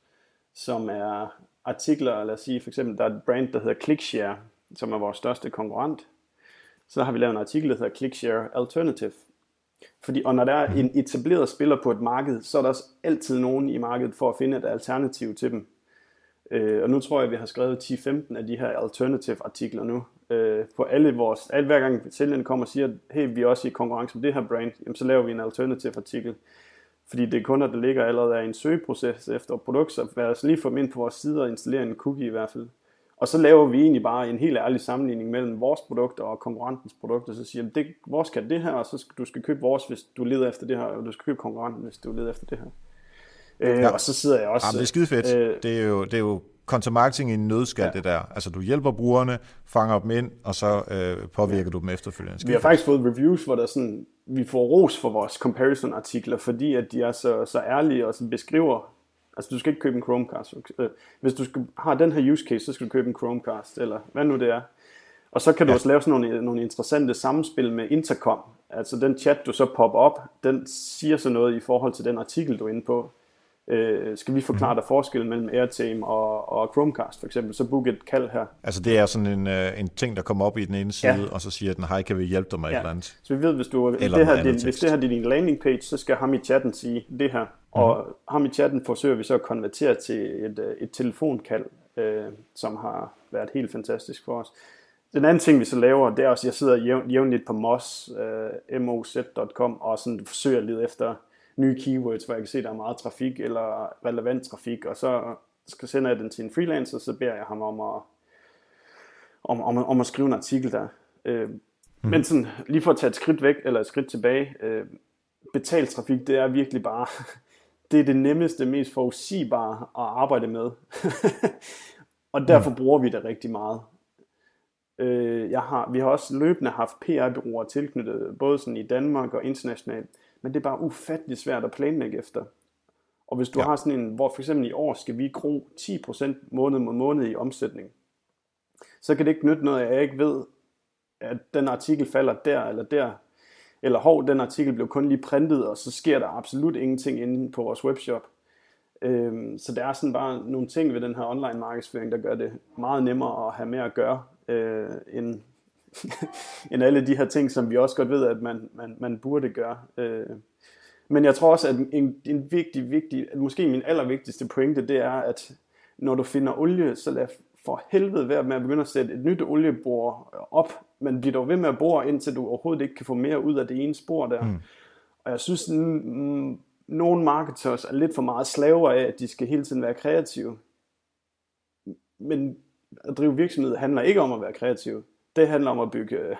som er artikler, lad os sige for eksempel, der er et brand, der hedder ClickShare, som er vores største konkurrent. Så har vi lavet en artikel, der hedder ClickShare Alternative. Fordi, og når der er en etableret spiller på et marked, så er der også altid nogen i markedet for at finde et alternativ til dem. Øh, og nu tror jeg, at vi har skrevet 10-15 af de her alternative artikler nu. Øh, på alle vores, alt hver gang sælgerne kommer og siger, hey, vi er også i konkurrence med det her brand, jamen, så laver vi en alternative artikel. Fordi det er kunder, der ligger allerede i en søgeproces efter produkt, så lad os lige få dem ind på vores side og installere en cookie i hvert fald. Og så laver vi egentlig bare en helt ærlig sammenligning mellem vores produkter og konkurrentens produkter, så siger det, vores kan det her, og så skal du skal købe vores, hvis du leder efter det her, og du skal købe konkurrenten, hvis du leder efter det her. Øh, ja. Og så sidder jeg også... Jamen, det er skide fedt. Øh, det, er jo, det er jo content marketing i en nødskal, ja. det der. Altså, du hjælper brugerne, fanger dem ind, og så øh, påvirker ja. du dem efterfølgende. Vi har faktisk fået reviews, hvor der sådan, vi får ros for vores comparison-artikler, fordi at de er så, så ærlige og så beskriver Altså, du skal ikke købe en Chromecast. Øh, hvis du skal, har den her use case, så skal du købe en Chromecast, eller hvad nu det er. Og så kan du ja. også lave sådan nogle, nogle interessante samspil med Intercom. Altså den chat, du så popper op, den siger så noget i forhold til den artikel, du er inde på. Øh, skal vi forklare mhm. dig forskellen mellem Airtame og, og Chromecast for eksempel, så book et kald her. Altså det er sådan en, uh, en ting, der kommer op i den ene side, ja. og så siger den, hej, kan vi hjælpe dig med ja. et eller andet? Så vi ved, hvis, du, eller det her, din, hvis det her er din landing page, så skal ham i chatten sige det her, og mm-hmm. ham i chatten forsøger vi så at konvertere til et, øh, et telefonkald, øh, som har været helt fantastisk for os. Den anden ting, vi så laver, det er også, at jeg sidder jævn, jævnligt på moz, øh, moz.com, og sådan forsøger at lede efter nye keywords, hvor jeg kan se, at der er meget trafik eller relevant trafik, og så skal sende jeg den til en freelancer, så beder jeg ham om at, om, om, om at skrive en artikel der. Øh, mm. Men sådan, lige for at tage et skridt væk, eller et skridt tilbage, øh, betalt trafik, det er virkelig bare, det er det nemmeste, mest forudsigbare at arbejde med. og derfor mm. bruger vi det rigtig meget. Øh, jeg har, vi har også løbende haft PR-byråer tilknyttet, både sådan i Danmark og internationalt, men det er bare ufattelig svært at planlægge efter. Og hvis du ja. har sådan en, hvor for eksempel i år skal vi gro 10% måned mod måned i omsætning, så kan det ikke nytte noget, at jeg ikke ved, at den artikel falder der eller der, eller hov, den artikel blev kun lige printet, og så sker der absolut ingenting inde på vores webshop. Øhm, så der er sådan bare nogle ting ved den her online markedsføring, der gør det meget nemmere at have med at gøre, øh, end end alle de her ting, som vi også godt ved, at man, man, man burde gøre. Øh, men jeg tror også, at en, en vigtig, vigtig, måske min allervigtigste pointe, det er, at når du finder olie, så lad for helvede være med at begynde at sætte et nyt oliebor op, men bliver dog ved med at bore, indtil du overhovedet ikke kan få mere ud af det ene spor der. Mm. Og jeg synes, at nogle marketers er lidt for meget slaver af, at de skal hele tiden være kreative. Men at drive virksomhed handler ikke om at være kreativ. Det handler om at bygge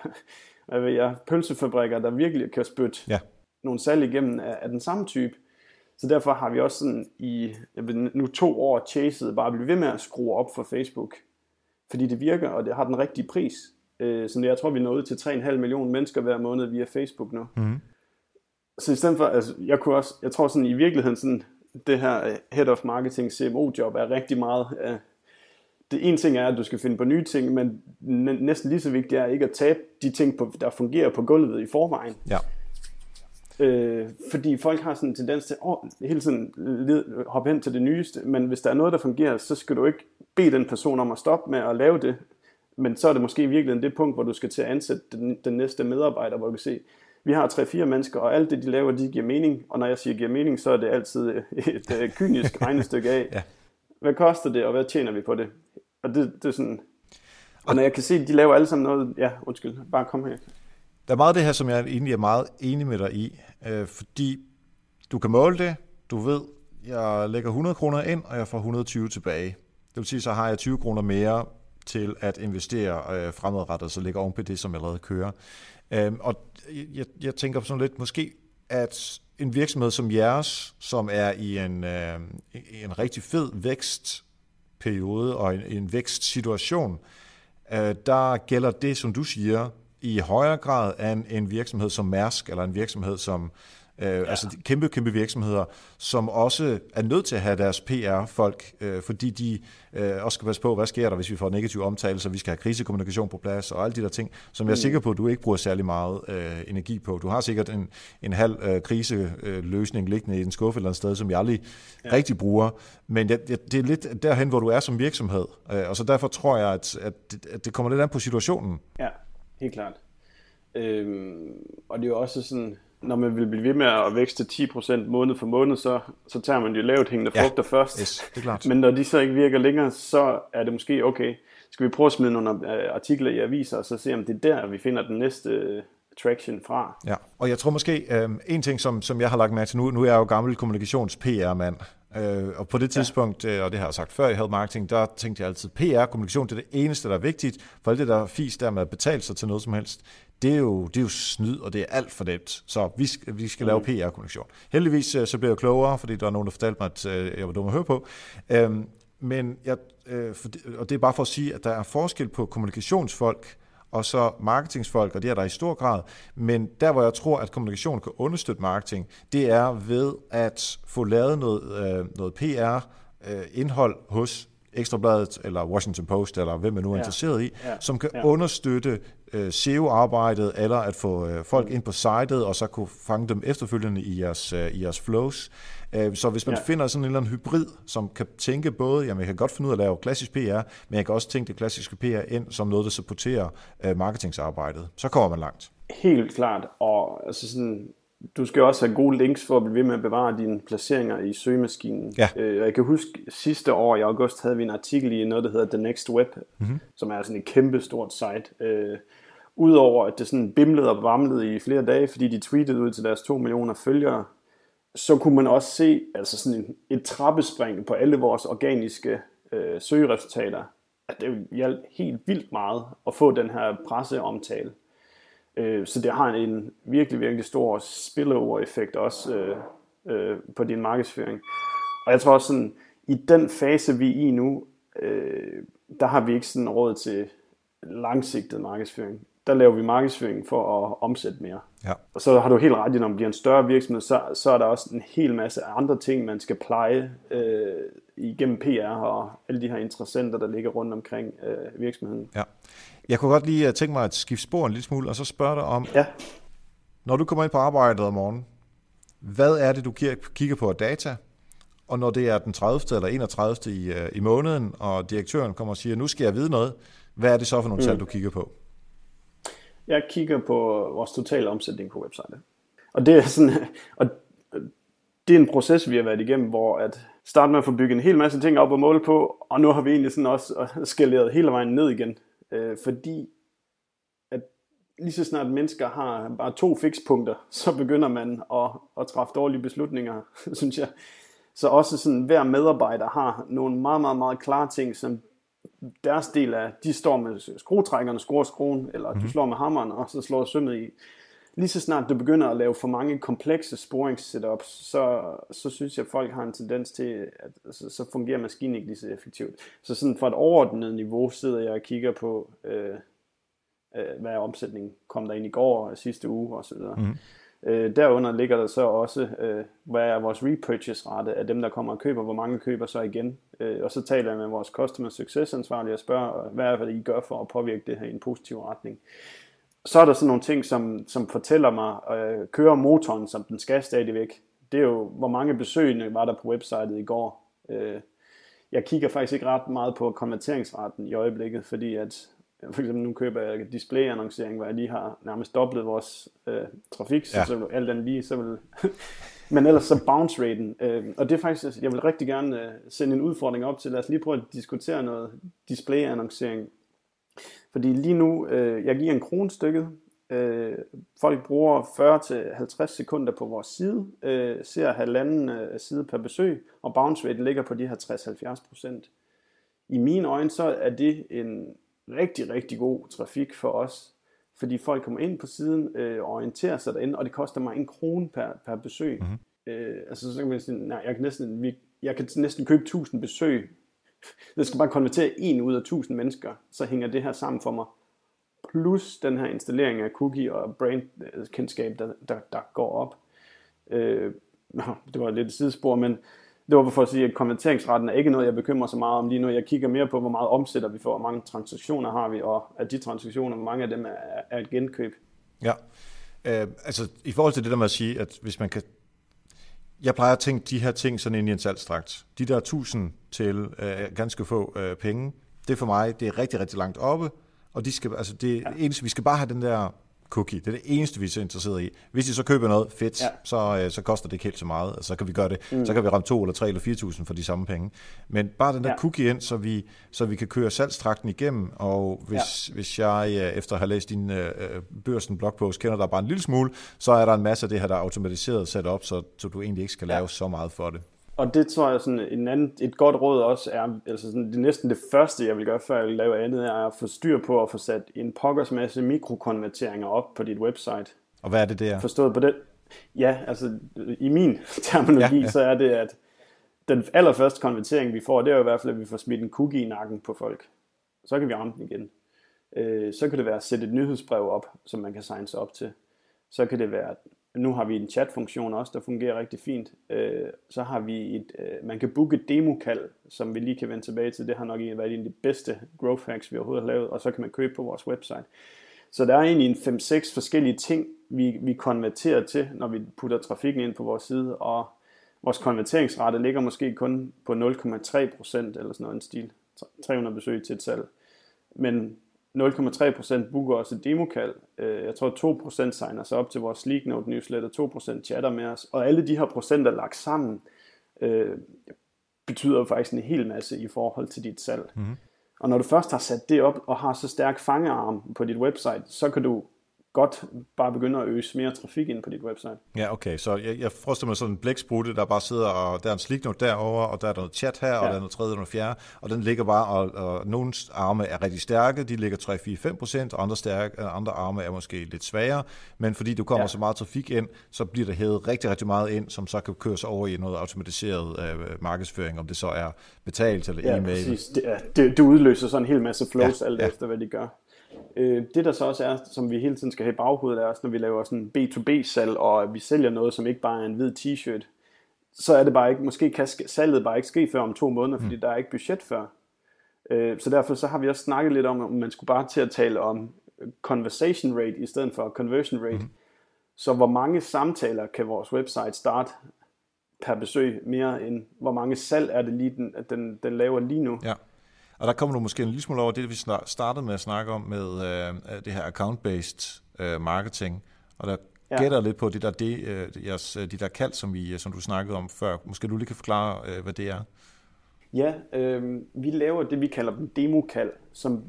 hvad ved jeg, pølsefabrikker, der virkelig kan spytte ja. nogle salg igennem af, af den samme type. Så derfor har vi også sådan i jeg ved, nu to år chaset bare blive ved med at skrue op for Facebook. Fordi det virker, og det har den rigtige pris. Øh, så jeg tror, vi nået til 3,5 millioner mennesker hver måned via Facebook nu. Mm. Så i stedet for, altså, jeg kunne også, jeg tror sådan i virkeligheden sådan, det her øh, Head of Marketing CMO-job er rigtig meget, uh, det ene ting er, at du skal finde på nye ting, men næsten lige så vigtigt er ikke at tabe de ting, på, der fungerer på gulvet i forvejen. Ja. Øh, fordi folk har sådan en tendens til at hele tiden hoppe hen til det nyeste, men hvis der er noget, der fungerer, så skal du ikke bede den person om at stoppe med at lave det, men så er det måske i virkeligheden det punkt, hvor du skal til at ansætte den, den næste medarbejder, hvor du kan se, vi har tre-fire mennesker, og alt det, de laver, de giver mening, og når jeg siger giver mening, så er det altid et, et kynisk regnestykke af, ja. Hvad koster det, og hvad tjener vi på det? Og det, det er sådan, og når jeg kan se, at de laver alle sammen noget, ja, undskyld, bare kom her. Der er meget af det her, som jeg egentlig er meget enig med dig i, øh, fordi du kan måle det, du ved, jeg lægger 100 kroner ind, og jeg får 120 tilbage. Det vil sige, så har jeg 20 kroner mere til at investere øh, fremadrettet, så ligger oven på det, som jeg allerede kører. Øh, og jeg, jeg tænker sådan lidt, måske at en virksomhed som jeres, som er i en, øh, en rigtig fed vækstperiode og en, en vækstsituation, øh, der gælder det, som du siger, i højere grad end en virksomhed som Mærsk, eller en virksomhed som Øh, ja. Altså kæmpe, kæmpe virksomheder, som også er nødt til at have deres PR-folk, øh, fordi de øh, også skal passe på, hvad sker der, hvis vi får negativ omtale, så vi skal have krisekommunikation på plads, og alle de der ting, som jeg er mm. sikker på, at du ikke bruger særlig meget øh, energi på. Du har sikkert en, en halv øh, kriseløsning øh, liggende i en skuffe eller et sted, som jeg aldrig ja. rigtig bruger, men det, det, det er lidt derhen, hvor du er som virksomhed, øh, og så derfor tror jeg, at, at, at det kommer lidt an på situationen. Ja, helt klart. Øhm, og det er jo også sådan, når man vil blive ved med at vækste 10% måned for måned, så, så tager man de lavt hængende ja, frugter først. Yes, det er klart. Men når de så ikke virker længere, så er det måske okay. Skal vi prøve at smide nogle øh, artikler i aviser, og så se om det er der, vi finder den næste øh, traction fra. Ja, og jeg tror måske, øh, en ting, som, som jeg har lagt mærke til nu, nu er jeg jo gammel kommunikations-PR-mand, øh, og på det tidspunkt, ja. øh, og det har jeg sagt før i Health Marketing, der tænkte jeg altid, PR-kommunikation, det er det eneste, der er vigtigt, for alt det der fis der med at betale sig til noget som helst, det er jo, det er jo snyd, og det er alt for nemt. Så vi skal, vi skal lave mm. PR-kommunikation. Heldigvis øh, så bliver jeg klogere, fordi der er nogen, der fortalte mig, at øh, jeg var dum at høre på. Øhm, men jeg, øh, for, og det er bare for at sige, at der er forskel på kommunikationsfolk, og så marketingsfolk, og det er der i stor grad. Men der, hvor jeg tror, at kommunikation kan understøtte marketing, det er ved at få lavet noget, noget PR-indhold hos Ekstrabladet, eller Washington Post, eller hvem man nu er ja. interesseret i, ja. som kan ja. understøtte øh, SEO-arbejdet, eller at få øh, folk mm. ind på sitet, og så kunne fange dem efterfølgende i jeres, øh, i jeres flows. Øh, så hvis man ja. finder sådan en eller anden hybrid, som kan tænke både, jamen jeg kan godt finde ud af at lave klassisk PR, men jeg kan også tænke det klassiske PR ind som noget, der supporterer øh, marketingsarbejdet, så kommer man langt. Helt klart, og altså sådan, du skal også have gode links for at blive ved med at bevare dine placeringer i søgemaskinen. Ja. Øh, jeg kan huske, sidste år i august havde vi en artikel i noget, der hedder The Next Web, mm-hmm. som er sådan et kæmpe stort site. Øh, Udover at det sådan bimlede og varmlede i flere dage, fordi de tweetede ud til deres 2 millioner følgere, så kunne man også se altså sådan et trappespring på alle vores organiske øh, søgeresultater. At det hjalp helt vildt meget at få den her presseomtale. Øh, så det har en virkelig, virkelig stor spillover-effekt også øh, øh, på din markedsføring. Og jeg tror også sådan, i den fase, vi er i nu, øh, der har vi ikke sådan råd til langsigtet markedsføring. Der laver vi markedsføring for at omsætte mere. Ja. Og så har du helt ret i, når man bliver en større virksomhed, så, så er der også en hel masse andre ting, man skal pleje øh, igennem PR og alle de her interessenter, der ligger rundt omkring øh, virksomheden. Ja. Jeg kunne godt lige øh, tænke mig at skifte spor en lille smule, og så spørge dig om, ja. når du kommer ind på arbejdet om morgenen, hvad er det, du kigger på af data? Og når det er den 30. eller 31. i, øh, i måneden, og direktøren kommer og siger, nu skal jeg vide noget, hvad er det så for nogle mm. tal, du kigger på? Jeg kigger på vores totale omsætning på websitet. Og det er sådan, og det er en proces, vi har været igennem, hvor at starte med at få bygget en hel masse ting op og måle på, og nu har vi egentlig sådan også skaleret hele vejen ned igen. Øh, fordi at lige så snart mennesker har bare to fikspunkter, så begynder man at, at træffe dårlige beslutninger, synes jeg. Så også sådan, hver medarbejder har nogle meget, meget, meget klare ting, som deres del af, de står med skruetrækkerne, skruer skruen, eller mm-hmm. du slår med hammeren, og så slår sømmet i. Lige så snart du begynder at lave for mange komplekse sporingssetups, så, så synes jeg, at folk har en tendens til, at så, så fungerer maskinen ikke lige så effektivt. Så sådan fra et overordnet niveau sidder jeg og kigger på, øh, øh, hvad er omsætningen, kom der ind i går og sidste uge osv. Mm-hmm. Øh, derunder ligger der så også, øh, hvad er vores repurchase rate af dem, der kommer og køber, hvor mange køber så igen. Øh, og så taler jeg med vores customer success ansvarlige og spørger, hvad er det, I gør for at påvirke det her i en positiv retning. Så er der sådan nogle ting, som, som fortæller mig, øh, kører motoren, som den skal stadigvæk. Det er jo, hvor mange besøgende var der på websitet i går. Øh, jeg kigger faktisk ikke ret meget på konverteringsraten i øjeblikket, fordi at for eksempel nu køber jeg displayannoncering, hvor jeg lige har nærmest dobblet vores øh, trafik, så, ja. så alt den lige, så vil... Men ellers så bounce raten, øh, og det er faktisk, jeg vil rigtig gerne øh, sende en udfordring op til, lad os lige prøve at diskutere noget displayannoncering. Fordi lige nu, øh, jeg giver en krone stykket, øh, folk bruger 40-50 sekunder på vores side, øh, ser halvanden øh, side per besøg, og bounce rate ligger på de her 60-70 procent. I mine øjne, så er det en rigtig, rigtig god trafik for os, fordi folk kommer ind på siden øh, og orienterer sig derinde, og det koster mig en krone per, per besøg. Mm-hmm. Øh, altså så kan man sige, nej, jeg kan næsten, vi, jeg kan næsten købe 1000 besøg. Det skal bare konvertere en ud af 1000 mennesker, så hænger det her sammen for mig. Plus den her installering af cookie og brandkendskab, der, der, der går op. Øh, det var lidt et sidespor, men det var for at sige, at konverteringsretten er ikke noget, jeg bekymrer så meget om lige nu. Jeg kigger mere på, hvor meget omsætter vi får, hvor mange transaktioner har vi, og at de transaktioner, hvor mange af dem er, er et genkøb. Ja, øh, altså i forhold til det der med at sige, at hvis man kan... Jeg plejer at tænke de her ting sådan ind i en salgstrakt. De der 1000 til øh, ganske få øh, penge, det er for mig, det er rigtig, rigtig langt oppe, og de skal, altså det ja. eneste, vi skal bare have den der cookie. Det er det eneste, vi er så interesseret i. Hvis de så køber noget fedt, ja. så, øh, så koster det ikke helt så meget. Altså, så kan vi gøre det. Mm. Så kan vi ramme 2 eller 3 eller 4.000 for de samme penge. Men bare den der ja. cookie ind, så vi, så vi kan køre salgstrakten igennem. Og hvis, ja. hvis jeg øh, efter at have læst din øh, børsen blogpost kender dig bare en lille smule, så er der en masse af det her, der er automatiseret sat op, så, så du egentlig ikke skal lave ja. så meget for det. Og det tror jeg sådan en anden, et godt råd også er, altså sådan, det er næsten det første, jeg vil gøre, før jeg vil lave andet, er at få styr på at få sat en pokkers masse mikrokonverteringer op på dit website. Og hvad er det der? Forstået på det? Ja, altså i min terminologi, ja, ja. så er det, at den allerførste konvertering, vi får, det er jo i hvert fald, at vi får smidt en cookie i nakken på folk. Så kan vi ramme den igen. Øh, så kan det være at sætte et nyhedsbrev op, som man kan signe sig op til. Så kan det være nu har vi en chatfunktion også, der fungerer rigtig fint. Øh, så har vi et, øh, man kan booke et demokald, som vi lige kan vende tilbage til. Det har nok været en af de bedste growth hacks, vi overhovedet har lavet, og så kan man købe på vores website. Så der er egentlig en 5-6 forskellige ting, vi, vi konverterer til, når vi putter trafikken ind på vores side, og vores konverteringsrate ligger måske kun på 0,3% eller sådan noget en stil. 300 besøg til et salg. Men 0,3% booker også et demokald. Øh, jeg tror 2% signer sig op til vores Sleeknote newsletter, 2% chatter med os, og alle de her procenter lagt sammen øh, betyder jo faktisk en hel masse i forhold til dit salg. Mm-hmm. Og når du først har sat det op og har så stærk fangearm på dit website, så kan du godt bare begynde at øse mere trafik ind på dit website. Ja, okay. Så jeg, jeg forestiller mig sådan en blæksprutte, der bare sidder, og der er en sliknote derover og der er noget chat her, ja. og der er noget tredje og noget fjerde, og den ligger bare, og, og nogle arme er rigtig stærke, de ligger 3-4-5 procent, og andre, stærke, andre arme er måske lidt svagere, men fordi du kommer ja. så meget trafik ind, så bliver der hævet rigtig, rigtig meget ind, som så kan køres over i noget automatiseret øh, markedsføring, om det så er betalt eller ja, e-mail. Præcis. Det, det, det udløser sådan en hel masse flows, ja, alt ja. efter hvad de gør. Øh, det der så også er, som vi hele tiden skal have i baghovedet, er også, når vi laver sådan B2B-salg, og vi sælger noget, som ikke bare er en hvid t-shirt, så er det bare ikke, måske kan salget bare ikke ske før om to måneder, fordi mm. der er ikke budget før. Øh, så derfor så har vi også snakket lidt om, om man skulle bare til at tale om conversation rate i stedet for conversion rate. Mm. Så hvor mange samtaler kan vores website starte per besøg mere end hvor mange salg er det lige den, den, den laver lige nu. Ja. Og der kommer du måske en lille smule over det, vi startede med at snakke om med øh, det her account-based øh, marketing. Og der ja. gætter lidt på det der, det, øh, jeres, øh, de der kald, som, vi, øh, som du snakkede om før. Måske du lige kan forklare, øh, hvad det er? Ja, øh, vi laver det, vi kalder dem demokald, som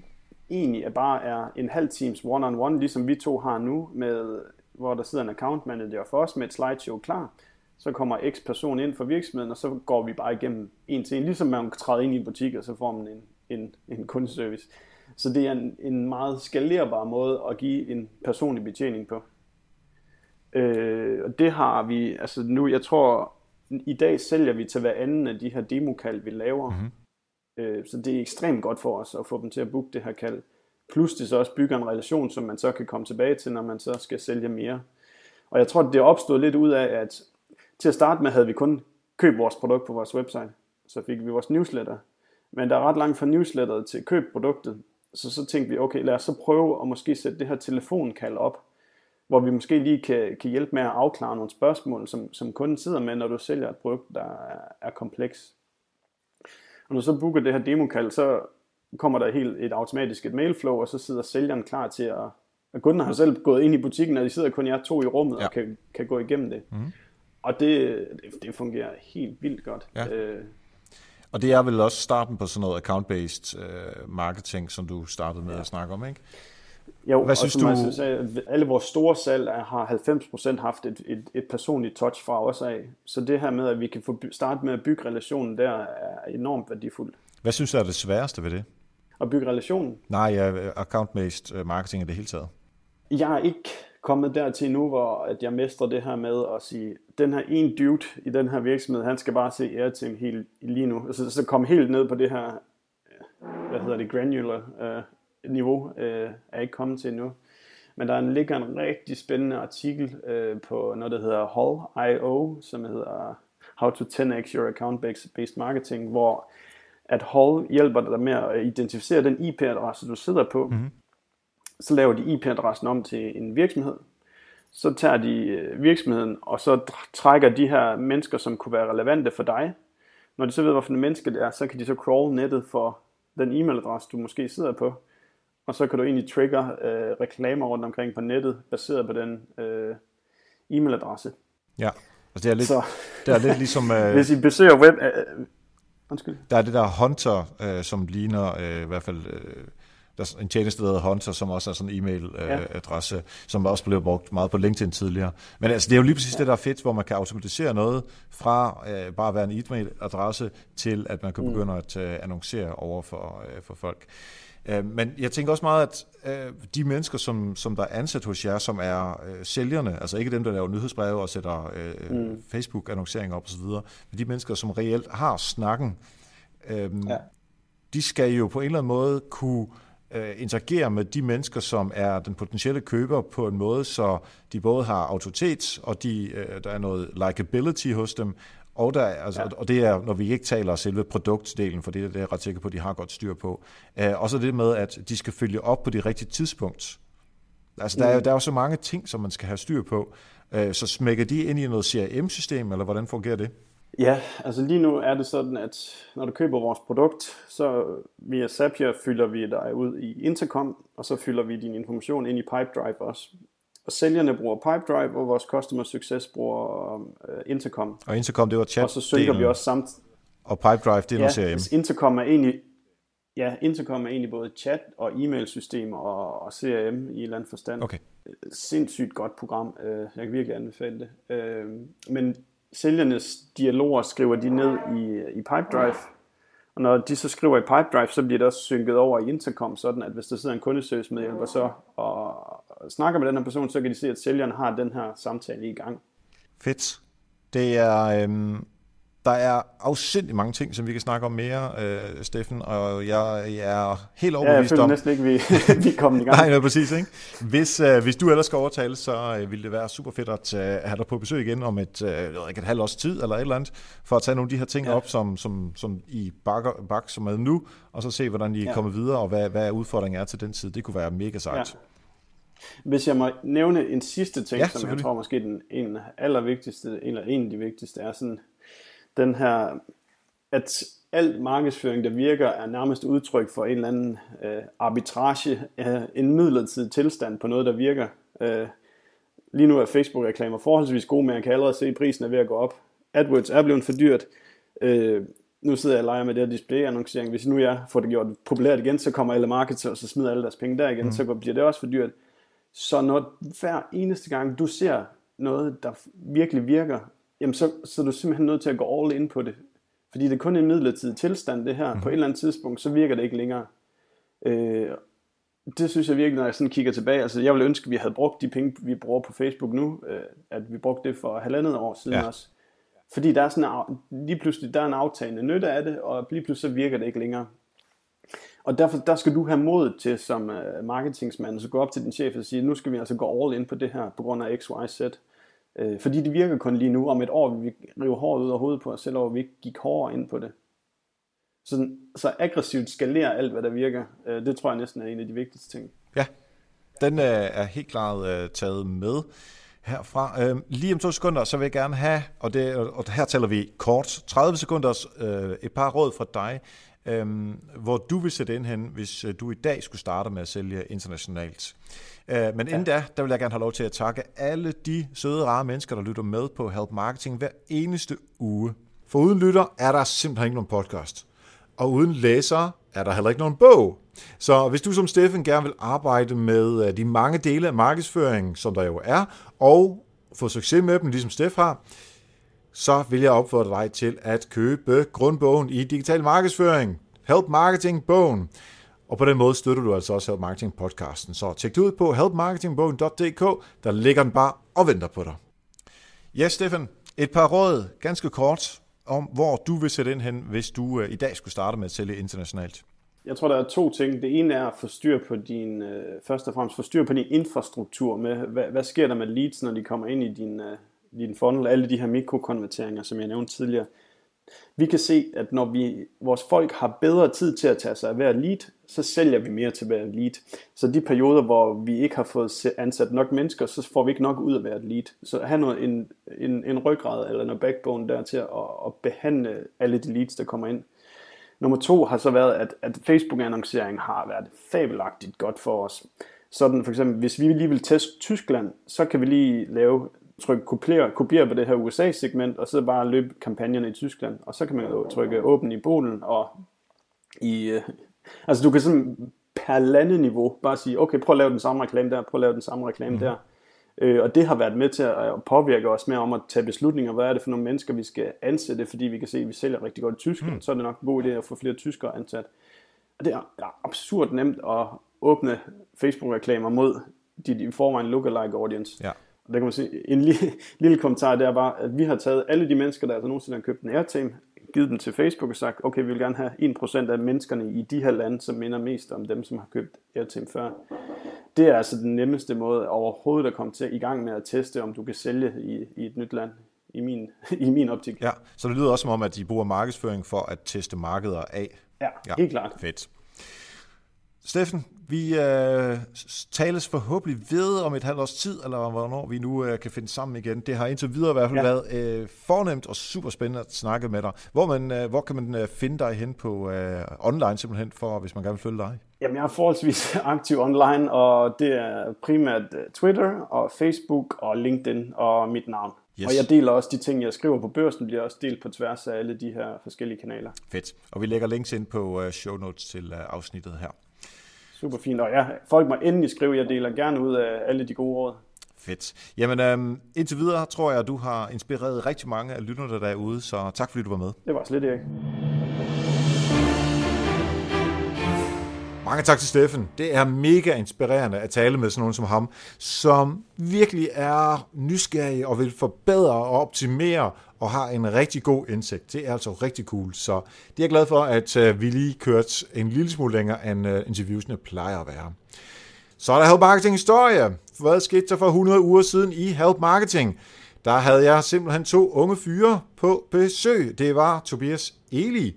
egentlig er bare er en halv times one-on-one, ligesom vi to har nu, med, hvor der sidder en account manager for os med et slideshow klar. Så kommer X person ind for virksomheden, og så går vi bare igennem en til en, ligesom man træder ind i en butik, og så får man en, en, en kundeservice. Så det er en, en meget skalerbar måde at give en personlig betjening på. Øh, og det har vi, altså nu, jeg tror, i dag sælger vi til hver anden af de her demokald, vi laver. Mm-hmm. Øh, så det er ekstremt godt for os at få dem til at booke det her kald. Plus det så også bygger en relation, som man så kan komme tilbage til, når man så skal sælge mere. Og jeg tror, det opstået lidt ud af, at til at starte med havde vi kun købt vores produkt på vores website. Så fik vi vores newsletter. Men der er ret langt fra newsletteret til køb produktet. Så så tænkte vi, okay, lad os så prøve at måske sætte det her telefonkald op, hvor vi måske lige kan, kan hjælpe med at afklare nogle spørgsmål, som, som kunden sidder med, når du sælger et produkt, der er, er kompleks. Og når du så booker det her demokald, så kommer der helt et automatisk et mailflow, og så sidder sælgeren klar til at... at kunden har selv gået ind i butikken, og de sidder kun jer to i rummet ja. og kan, kan gå igennem det. Mm. Og det, det, det fungerer helt vildt godt. Ja. Øh, og det er vel også starten på sådan noget account-based uh, marketing, som du startede med ja. at snakke om, ikke? Jo, Hvad synes du? Altså, sagde, alle vores store salg har 90% haft et, et, et personligt touch fra os af. Så det her med, at vi kan få starte med at bygge relationen der, er enormt værdifuldt. Hvad synes du er det sværeste ved det? At bygge relationen? Nej, ja, account-based øh, marketing i det hele taget. Jeg er ikke kommet dertil nu, hvor at jeg mestrer det her med at sige, den her en dude i den her virksomhed, han skal bare se Airtim helt lige nu. Altså, så komme helt ned på det her, hvad hedder det, granular øh, niveau, øh, er ikke kommet til endnu. Men der ligger en rigtig spændende artikel øh, på noget, der hedder Hall.io, som hedder How to 10x Your Account-Based Marketing, hvor at Hall hjælper dig med at identificere den IP-adresse, du sidder på, mm-hmm så laver de IP-adressen om til en virksomhed. Så tager de øh, virksomheden, og så trækker de her mennesker, som kunne være relevante for dig. Når de så ved, hvilken menneske det er, så kan de så crawl nettet for den e-mailadresse, du måske sidder på. Og så kan du egentlig trigger øh, reklamer rundt omkring på nettet, baseret på den øh, e-mailadresse. Ja, altså det er lidt, så, det er lidt ligesom... Øh, hvis I besøger web... Øh, undskyld. Der er det der Hunter, øh, som ligner øh, i hvert fald... Øh, der er en tjeneste, der hedder Hunter, som også er sådan en e-mail-adresse, ja. som også blev brugt meget på LinkedIn tidligere. Men altså, det er jo lige præcis ja. det, der er fedt, hvor man kan automatisere noget fra øh, bare at være en e-mail-adresse til, at man kan mm. begynde at øh, annoncere over for, øh, for folk. Øh, men jeg tænker også meget, at øh, de mennesker, som, som der er ansat hos jer, som er øh, sælgerne, altså ikke dem, der laver nyhedsbreve og sætter øh, mm. Facebook-annonceringer op osv., men de mennesker, som reelt har snakken, øh, ja. de skal jo på en eller anden måde kunne øh, interagere med de mennesker, som er den potentielle køber på en måde, så de både har autoritet, og de, øh, der er noget likability hos dem, og, der, altså, ja. og det er, når vi ikke taler selve produktdelen, for det er det, jeg er ret sikker på, at de har godt styr på. Øh, også det med, at de skal følge op på det rigtige tidspunkt. Altså, mm. der, er, der er jo så mange ting, som man skal have styr på. Øh, så smækker de ind i noget CRM-system, eller hvordan fungerer det? Ja, altså lige nu er det sådan, at når du køber vores produkt, så via Zapier fylder vi dig ud i Intercom, og så fylder vi din information ind i Pipedrive også. Og sælgerne bruger Pipedrive, og vores Customer Success bruger uh, Intercom. Og Intercom, det var chat Og så synker vi også samt... Og Pipedrive, det er ja, noget CRM. Intercom er egentlig... Ja, Intercom er egentlig både chat og e-mail-system og, og CRM i et eller andet forstand. Okay. Sindssygt godt program. Øh, jeg kan virkelig anbefale det. Øh, men sælgernes dialoger skriver de ned i, i Pipedrive, og når de så skriver i Pipedrive, så bliver det også synket over i Intercom, sådan at hvis der sidder en kundeservice-medhjælper så og snakker med den her person, så kan de se, at sælgeren har den her samtale i gang. Fedt. Det er, øhm, der er afsindig mange ting, som vi kan snakke om mere, øh, Steffen, og jeg, jeg er helt overbevist om... Ja, jeg føler næsten ikke, vi, vi er kommet i gang. Nej, nej, præcis. Ikke? Hvis, øh, hvis du ellers skal overtale, så øh, ville det være super fedt at øh, have dig på besøg igen om et, øh, ikke et halvt års tid, eller et eller andet, for at tage nogle af de her ting ja. op, som, som, som I bakker, bak, som er nu, og så se, hvordan I ja. kommer videre, og hvad, hvad udfordringen er til den tid. Det kunne være mega sejt. Ja. Hvis jeg må nævne en sidste ting, ja, som jeg tror måske den en allervigtigste, eller en af de vigtigste, er sådan, den her, at al markedsføring, der virker, er nærmest udtryk for en eller anden øh, arbitrage, øh, en midlertidig tilstand på noget, der virker. Øh, Lige nu er Facebook-reklamer forholdsvis gode, men jeg kan allerede se, at prisen er ved at gå op. AdWords er blevet for dyrt. Øh, nu sidder jeg og leger med det her display-annoncering. Hvis nu jeg får det gjort populært igen, så kommer alle marketer, og så smider alle deres penge der igen, mm. så bliver det også for dyrt. Så når hver eneste gang du ser noget, der virkelig virker, jamen så, så er du simpelthen nødt til at gå all in på det. Fordi det er kun en midlertidig tilstand, det her. Mm. På et eller andet tidspunkt, så virker det ikke længere. Øh, det synes jeg virkelig, når jeg sådan kigger tilbage. Altså, jeg ville ønske, at vi havde brugt de penge, vi bruger på Facebook nu, øh, at vi brugte det for halvandet år siden ja. også. Fordi der er sådan en, lige pludselig der er en aftagende nytte af det, og lige pludselig så virker det ikke længere. Og derfor der skal du have mod til som uh, marketingsmand, så gå op til din chef og sige, nu skal vi altså gå all in på det her, på grund af X, Y, Z. Øh, fordi det virker kun lige nu. Om et år vil vi rive håret ud af hovedet på os selv, og vi ikke gik hårdere ind på det. Så, så aggressivt skalere alt, hvad der virker. øh, det tror jeg næsten er en af de vigtigste ting. Ja, den øh, er helt klart øh, taget med herfra. Øh, lige om to sekunder, så vil jeg gerne have, og, det, og her taler vi kort, 30 sekunder, øh, et par råd fra dig, øh, hvor du vil sætte ind hen, hvis øh, du i dag skulle starte med at sælge internationalt. Øh, men inden ja. da, der vil jeg gerne have lov til at takke alle de søde, rare mennesker, der lytter med på Help Marketing hver eneste uge. For uden lytter er der simpelthen ikke nogen podcast. Og uden læsere er der heller ikke nogen bog. Så hvis du som Steffen gerne vil arbejde med øh, de mange dele af markedsføringen, som der jo er, og få succes med dem, ligesom Steff har, så vil jeg opfordre dig til at købe grundbogen i digital markedsføring, Help Marketing bogen. Og på den måde støtter du altså også Help Marketing podcasten. Så tjek det ud på helpmarketingbogen.dk, der ligger den bare og venter på dig. Ja, Steffen, et par råd, ganske kort, om hvor du vil sætte ind hen, hvis du øh, i dag skulle starte med at sælge internationalt. Jeg tror, der er to ting. Det ene er at få styr på din, øh, først og fremmest få styr på din infrastruktur med, hvad, hvad sker der med leads, når de kommer ind i din, øh, din funnel, alle de her mikrokonverteringer, som jeg nævnte tidligere. Vi kan se, at når vi, vores folk har bedre tid til at tage sig af hver lead, så sælger vi mere til hver lead. Så de perioder, hvor vi ikke har fået ansat nok mennesker, så får vi ikke nok ud af hvert lead. Så have noget, en, en, en ryggrad eller noget backbone der til at, at behandle alle de leads, der kommer ind. Nummer to har så været, at, at Facebook-annoncering har været fabelagtigt godt for os. Sådan for eksempel, hvis vi lige vil teste Tyskland, så kan vi lige lave, trykke kopiere, kopiere på det her USA-segment, og så bare løbe kampagnerne i Tyskland. Og så kan man jo trykke åben i Polen, og i, øh, altså du kan sådan per landeniveau bare sige, okay, prøv at lave den samme reklame der, prøv at lave den samme reklame mm. der. Øh, og det har været med til at påvirke os mere om at tage beslutninger. Hvad er det for nogle mennesker, vi skal ansætte, fordi vi kan se, at vi sælger rigtig godt i Tyskland. Mm. Så er det nok en god idé at få flere tyskere ansat. Og det er absurd nemt at åbne Facebook-reklamer mod de i forvejen lookalike audience. Ja. Og der kan man sige, en lille, lille kommentar, det er bare, at vi har taget alle de mennesker, der altså nogensinde har købt en Airtime, givet dem til Facebook og sagt, okay, vi vil gerne have 1% af menneskerne i de her lande, som minder mest om dem, som har købt Airtime før. Det er altså den nemmeste måde overhovedet at komme til i gang med at teste, om du kan sælge i, i et nyt land i min, i min optik. Ja, så det lyder også som om, at de bruger markedsføring for at teste markeder af. Ja, ja. helt klart. Fedt. Steffen, vi øh, tales forhåbentlig ved om et halvt års tid, eller hvornår vi nu øh, kan finde sammen igen. Det har indtil videre i hvert fald ja. været øh, fornemt og super spændende at snakke med dig. Hvor, man, øh, hvor kan man øh, finde dig hen på øh, online simpelthen, for hvis man gerne vil følge dig? Jamen, jeg er forholdsvis aktiv online, og det er primært øh, Twitter og Facebook og LinkedIn og mit navn. Yes. Og jeg deler også de ting, jeg skriver på børsen, bliver også delt på tværs af alle de her forskellige kanaler. Fedt. Og vi lægger links ind på uh, show notes til uh, afsnittet her. Super fint, og ja, folk må endelig skrive, jeg deler gerne ud af alle de gode råd. Fedt. Jamen, øhm, indtil videre tror jeg, at du har inspireret rigtig mange af lytterne derude, så tak fordi du var med. Det var slet ikke. Mange tak til Steffen. Det er mega inspirerende at tale med sådan nogen som ham, som virkelig er nysgerrig og vil forbedre og optimere og har en rigtig god indsigt. Det er altså rigtig cool. Så det er jeg glad for, at øh, vi lige kørte en lille smule længere, end øh, interviewsene plejer at være. Så er der Help Marketing historie. Hvad skete der for 100 uger siden i Help Marketing? Der havde jeg simpelthen to unge fyre på besøg. Det var Tobias Eli,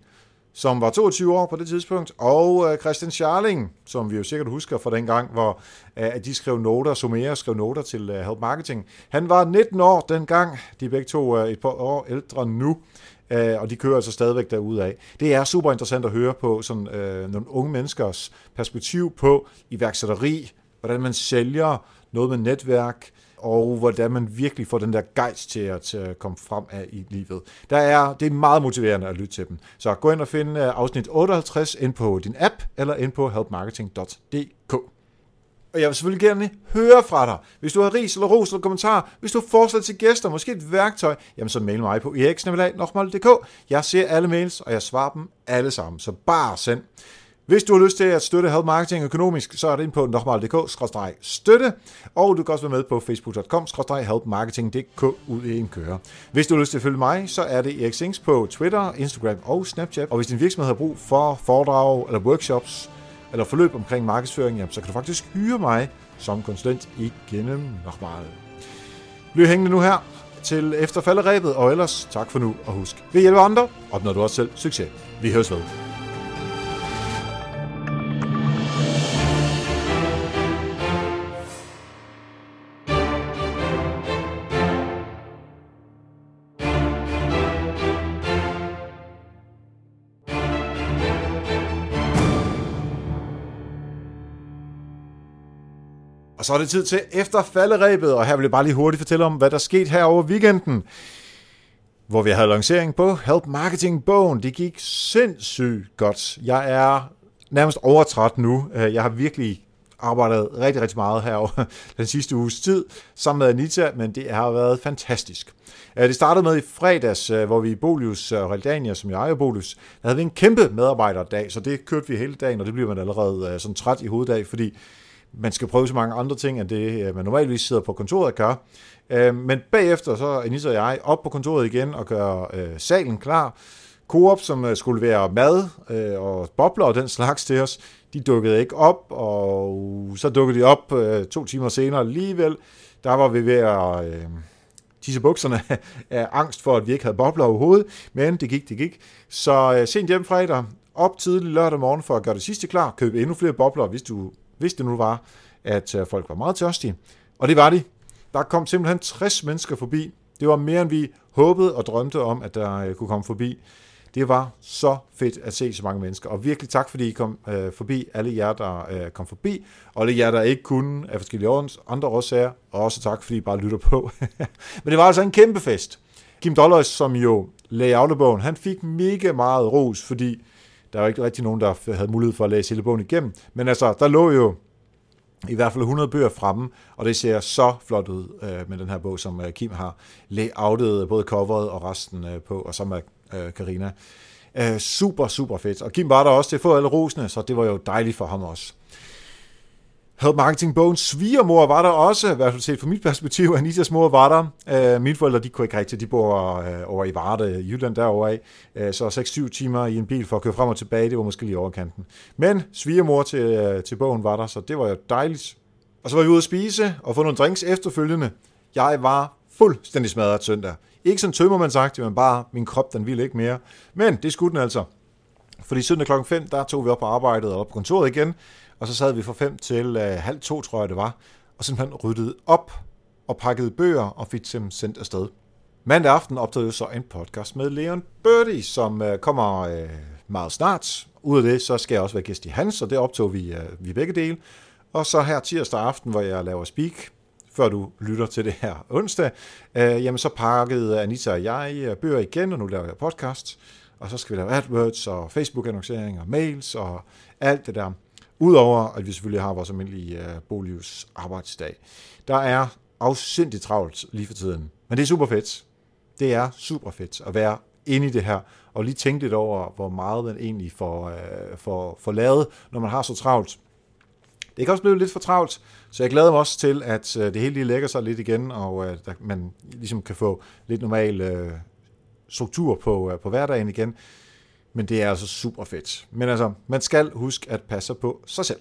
som var 22 år på det tidspunkt, og øh, Christian Scharling, som vi jo sikkert husker fra den gang, hvor at de skrev noter, Somera skrev noter til øh, Help Marketing. Han var 19 år dengang, de er begge to øh, et par år ældre nu, og de kører altså stadigvæk af. Det er super interessant at høre på sådan, øh, nogle unge menneskers perspektiv på iværksætteri, hvordan man sælger, noget med netværk, og hvordan man virkelig får den der gejst til at, til at komme frem af i livet. Der er, det er meget motiverende at lytte til dem. Så gå ind og find øh, afsnit 58 ind på din app, eller ind på helpmarketing.dk. Og jeg vil selvfølgelig gerne høre fra dig. Hvis du har ris eller ros eller kommentar, hvis du har forslag til gæster, måske et værktøj, jamen så mail mig på eriksnabelag.dk. Jeg ser alle mails, og jeg svarer dem alle sammen. Så bare send. Hvis du har lyst til at støtte Help Marketing økonomisk, så er det ind på nokmal.dk-støtte, og du kan også være med på facebook.com-helpmarketing.dk ud i en køre. Hvis du har lyst til at følge mig, så er det Erik Sings på Twitter, Instagram og Snapchat. Og hvis din virksomhed har brug for foredrag eller workshops, eller forløb omkring markedsføring, jamen, så kan du faktisk hyre mig som konsulent igennem Nokmal. Bliv hængende nu her til efter falderæbet, og ellers tak for nu, og husk, vi hjælper andre, opnår du også selv succes. Vi høres ved. Og så er det tid til efter falderæbet, og her vil jeg bare lige hurtigt fortælle om, hvad der skete her over weekenden, hvor vi havde lancering på Help Marketing Bogen. Det gik sindssygt godt. Jeg er nærmest overtræt nu. Øh, jeg har virkelig arbejdet rigtig, rigtig meget her den sidste uges tid sammen med Anita, men det har været fantastisk. Øh, det startede med i fredags, øh, hvor vi i Bolius og Realdania, som jeg ejer Bolius, der havde vi en kæmpe medarbejderdag, så det kørte vi hele dagen, og det bliver man allerede sådan træt i hoveddag, fordi man skal prøve så mange andre ting, end det øh, man normalvis sidder på kontoret og gør. Øh, men bagefter så er Anissa og jeg op på kontoret igen og gør øh, salen klar. Coop, som øh, skulle være mad øh, og bobler og den slags til os, de dukkede ikke op, og så dukkede de op to timer senere alligevel. Der var vi ved at øh, tisse bukserne af angst for, at vi ikke havde bobler overhovedet, men det gik, det gik. Så sent hjem fredag, op tidlig lørdag morgen for at gøre det sidste klar, købe endnu flere bobler, hvis du hvis det nu var, at øh, folk var meget tørstige. Og det var de. Der kom simpelthen 60 mennesker forbi. Det var mere, end vi håbede og drømte om, at der øh, kunne komme forbi. Det var så fedt at se så mange mennesker. Og virkelig tak, fordi I kom øh, forbi. Alle jer, der øh, kom forbi. Og alle jer, der ikke kunne af forskellige andre årsager. Og også tak, fordi I bare lytter på. Men det var altså en kæmpe fest. Kim Dollars, som jo lagde bogen, han fik mega meget ros, fordi der var ikke rigtig nogen, der havde mulighed for at læse hele bogen igennem. Men altså, der lå jo i hvert fald 100 bøger fremme, og det ser så flot ud øh, med den her bog, som øh, Kim har layoutet øh, både coveret og resten øh, på, og så med øh, Karina. Øh, super, super fedt. Og Kim var der også til at få alle rosene, så det var jo dejligt for ham også. Help Marketing Bones svigermor var der også, i hvert fald set fra mit perspektiv. Anitas mor var der. Øh, mine forældre, de kunne ikke rigtig, de bor øh, over i Varde, Jylland derovre af. Øh, så 6-7 timer i en bil for at køre frem og tilbage, det var måske lige overkanten. Men svigermor til, til bogen var der, så det var jo dejligt. Og så var vi ude at spise og få nogle drinks efterfølgende. Jeg var fuldstændig smadret søndag. Ikke sådan tømmer man sagt, men bare min krop, den ville ikke mere. Men det skulle den altså. Fordi søndag klokken 5, der tog vi op på arbejdet og op på kontoret igen, og så sad vi fra fem til øh, halv to, tror jeg det var, og simpelthen ryddede op og pakkede bøger og fik dem sendt afsted. Mandag aften optog jeg så en podcast med Leon Birdie, som øh, kommer øh, meget snart. Ud af det, så skal jeg også være gæst i hans, og det optog vi, øh, vi begge dele. Og så her tirsdag aften, hvor jeg laver speak, før du lytter til det her onsdag, øh, jamen så pakkede Anita og jeg øh, bøger igen, og nu laver jeg podcast. Og så skal vi lave AdWords og Facebook-annoncering og mails og alt det der. Udover at vi selvfølgelig har vores almindelige øh, Bolius arbejdsdag. Der er afsindigt travlt lige for tiden. Men det er super fedt. Det er super fedt at være inde i det her, og lige tænke lidt over, hvor meget man egentlig får, øh, får, får lavet, når man har så travlt. Det kan også blive lidt for travlt, så jeg glæder mig også til, at øh, det hele lige lægger sig lidt igen, og øh, at man ligesom kan få lidt normal øh, struktur på, på hverdagen igen. Men det er altså super fedt. Men altså, man skal huske at passe på sig selv.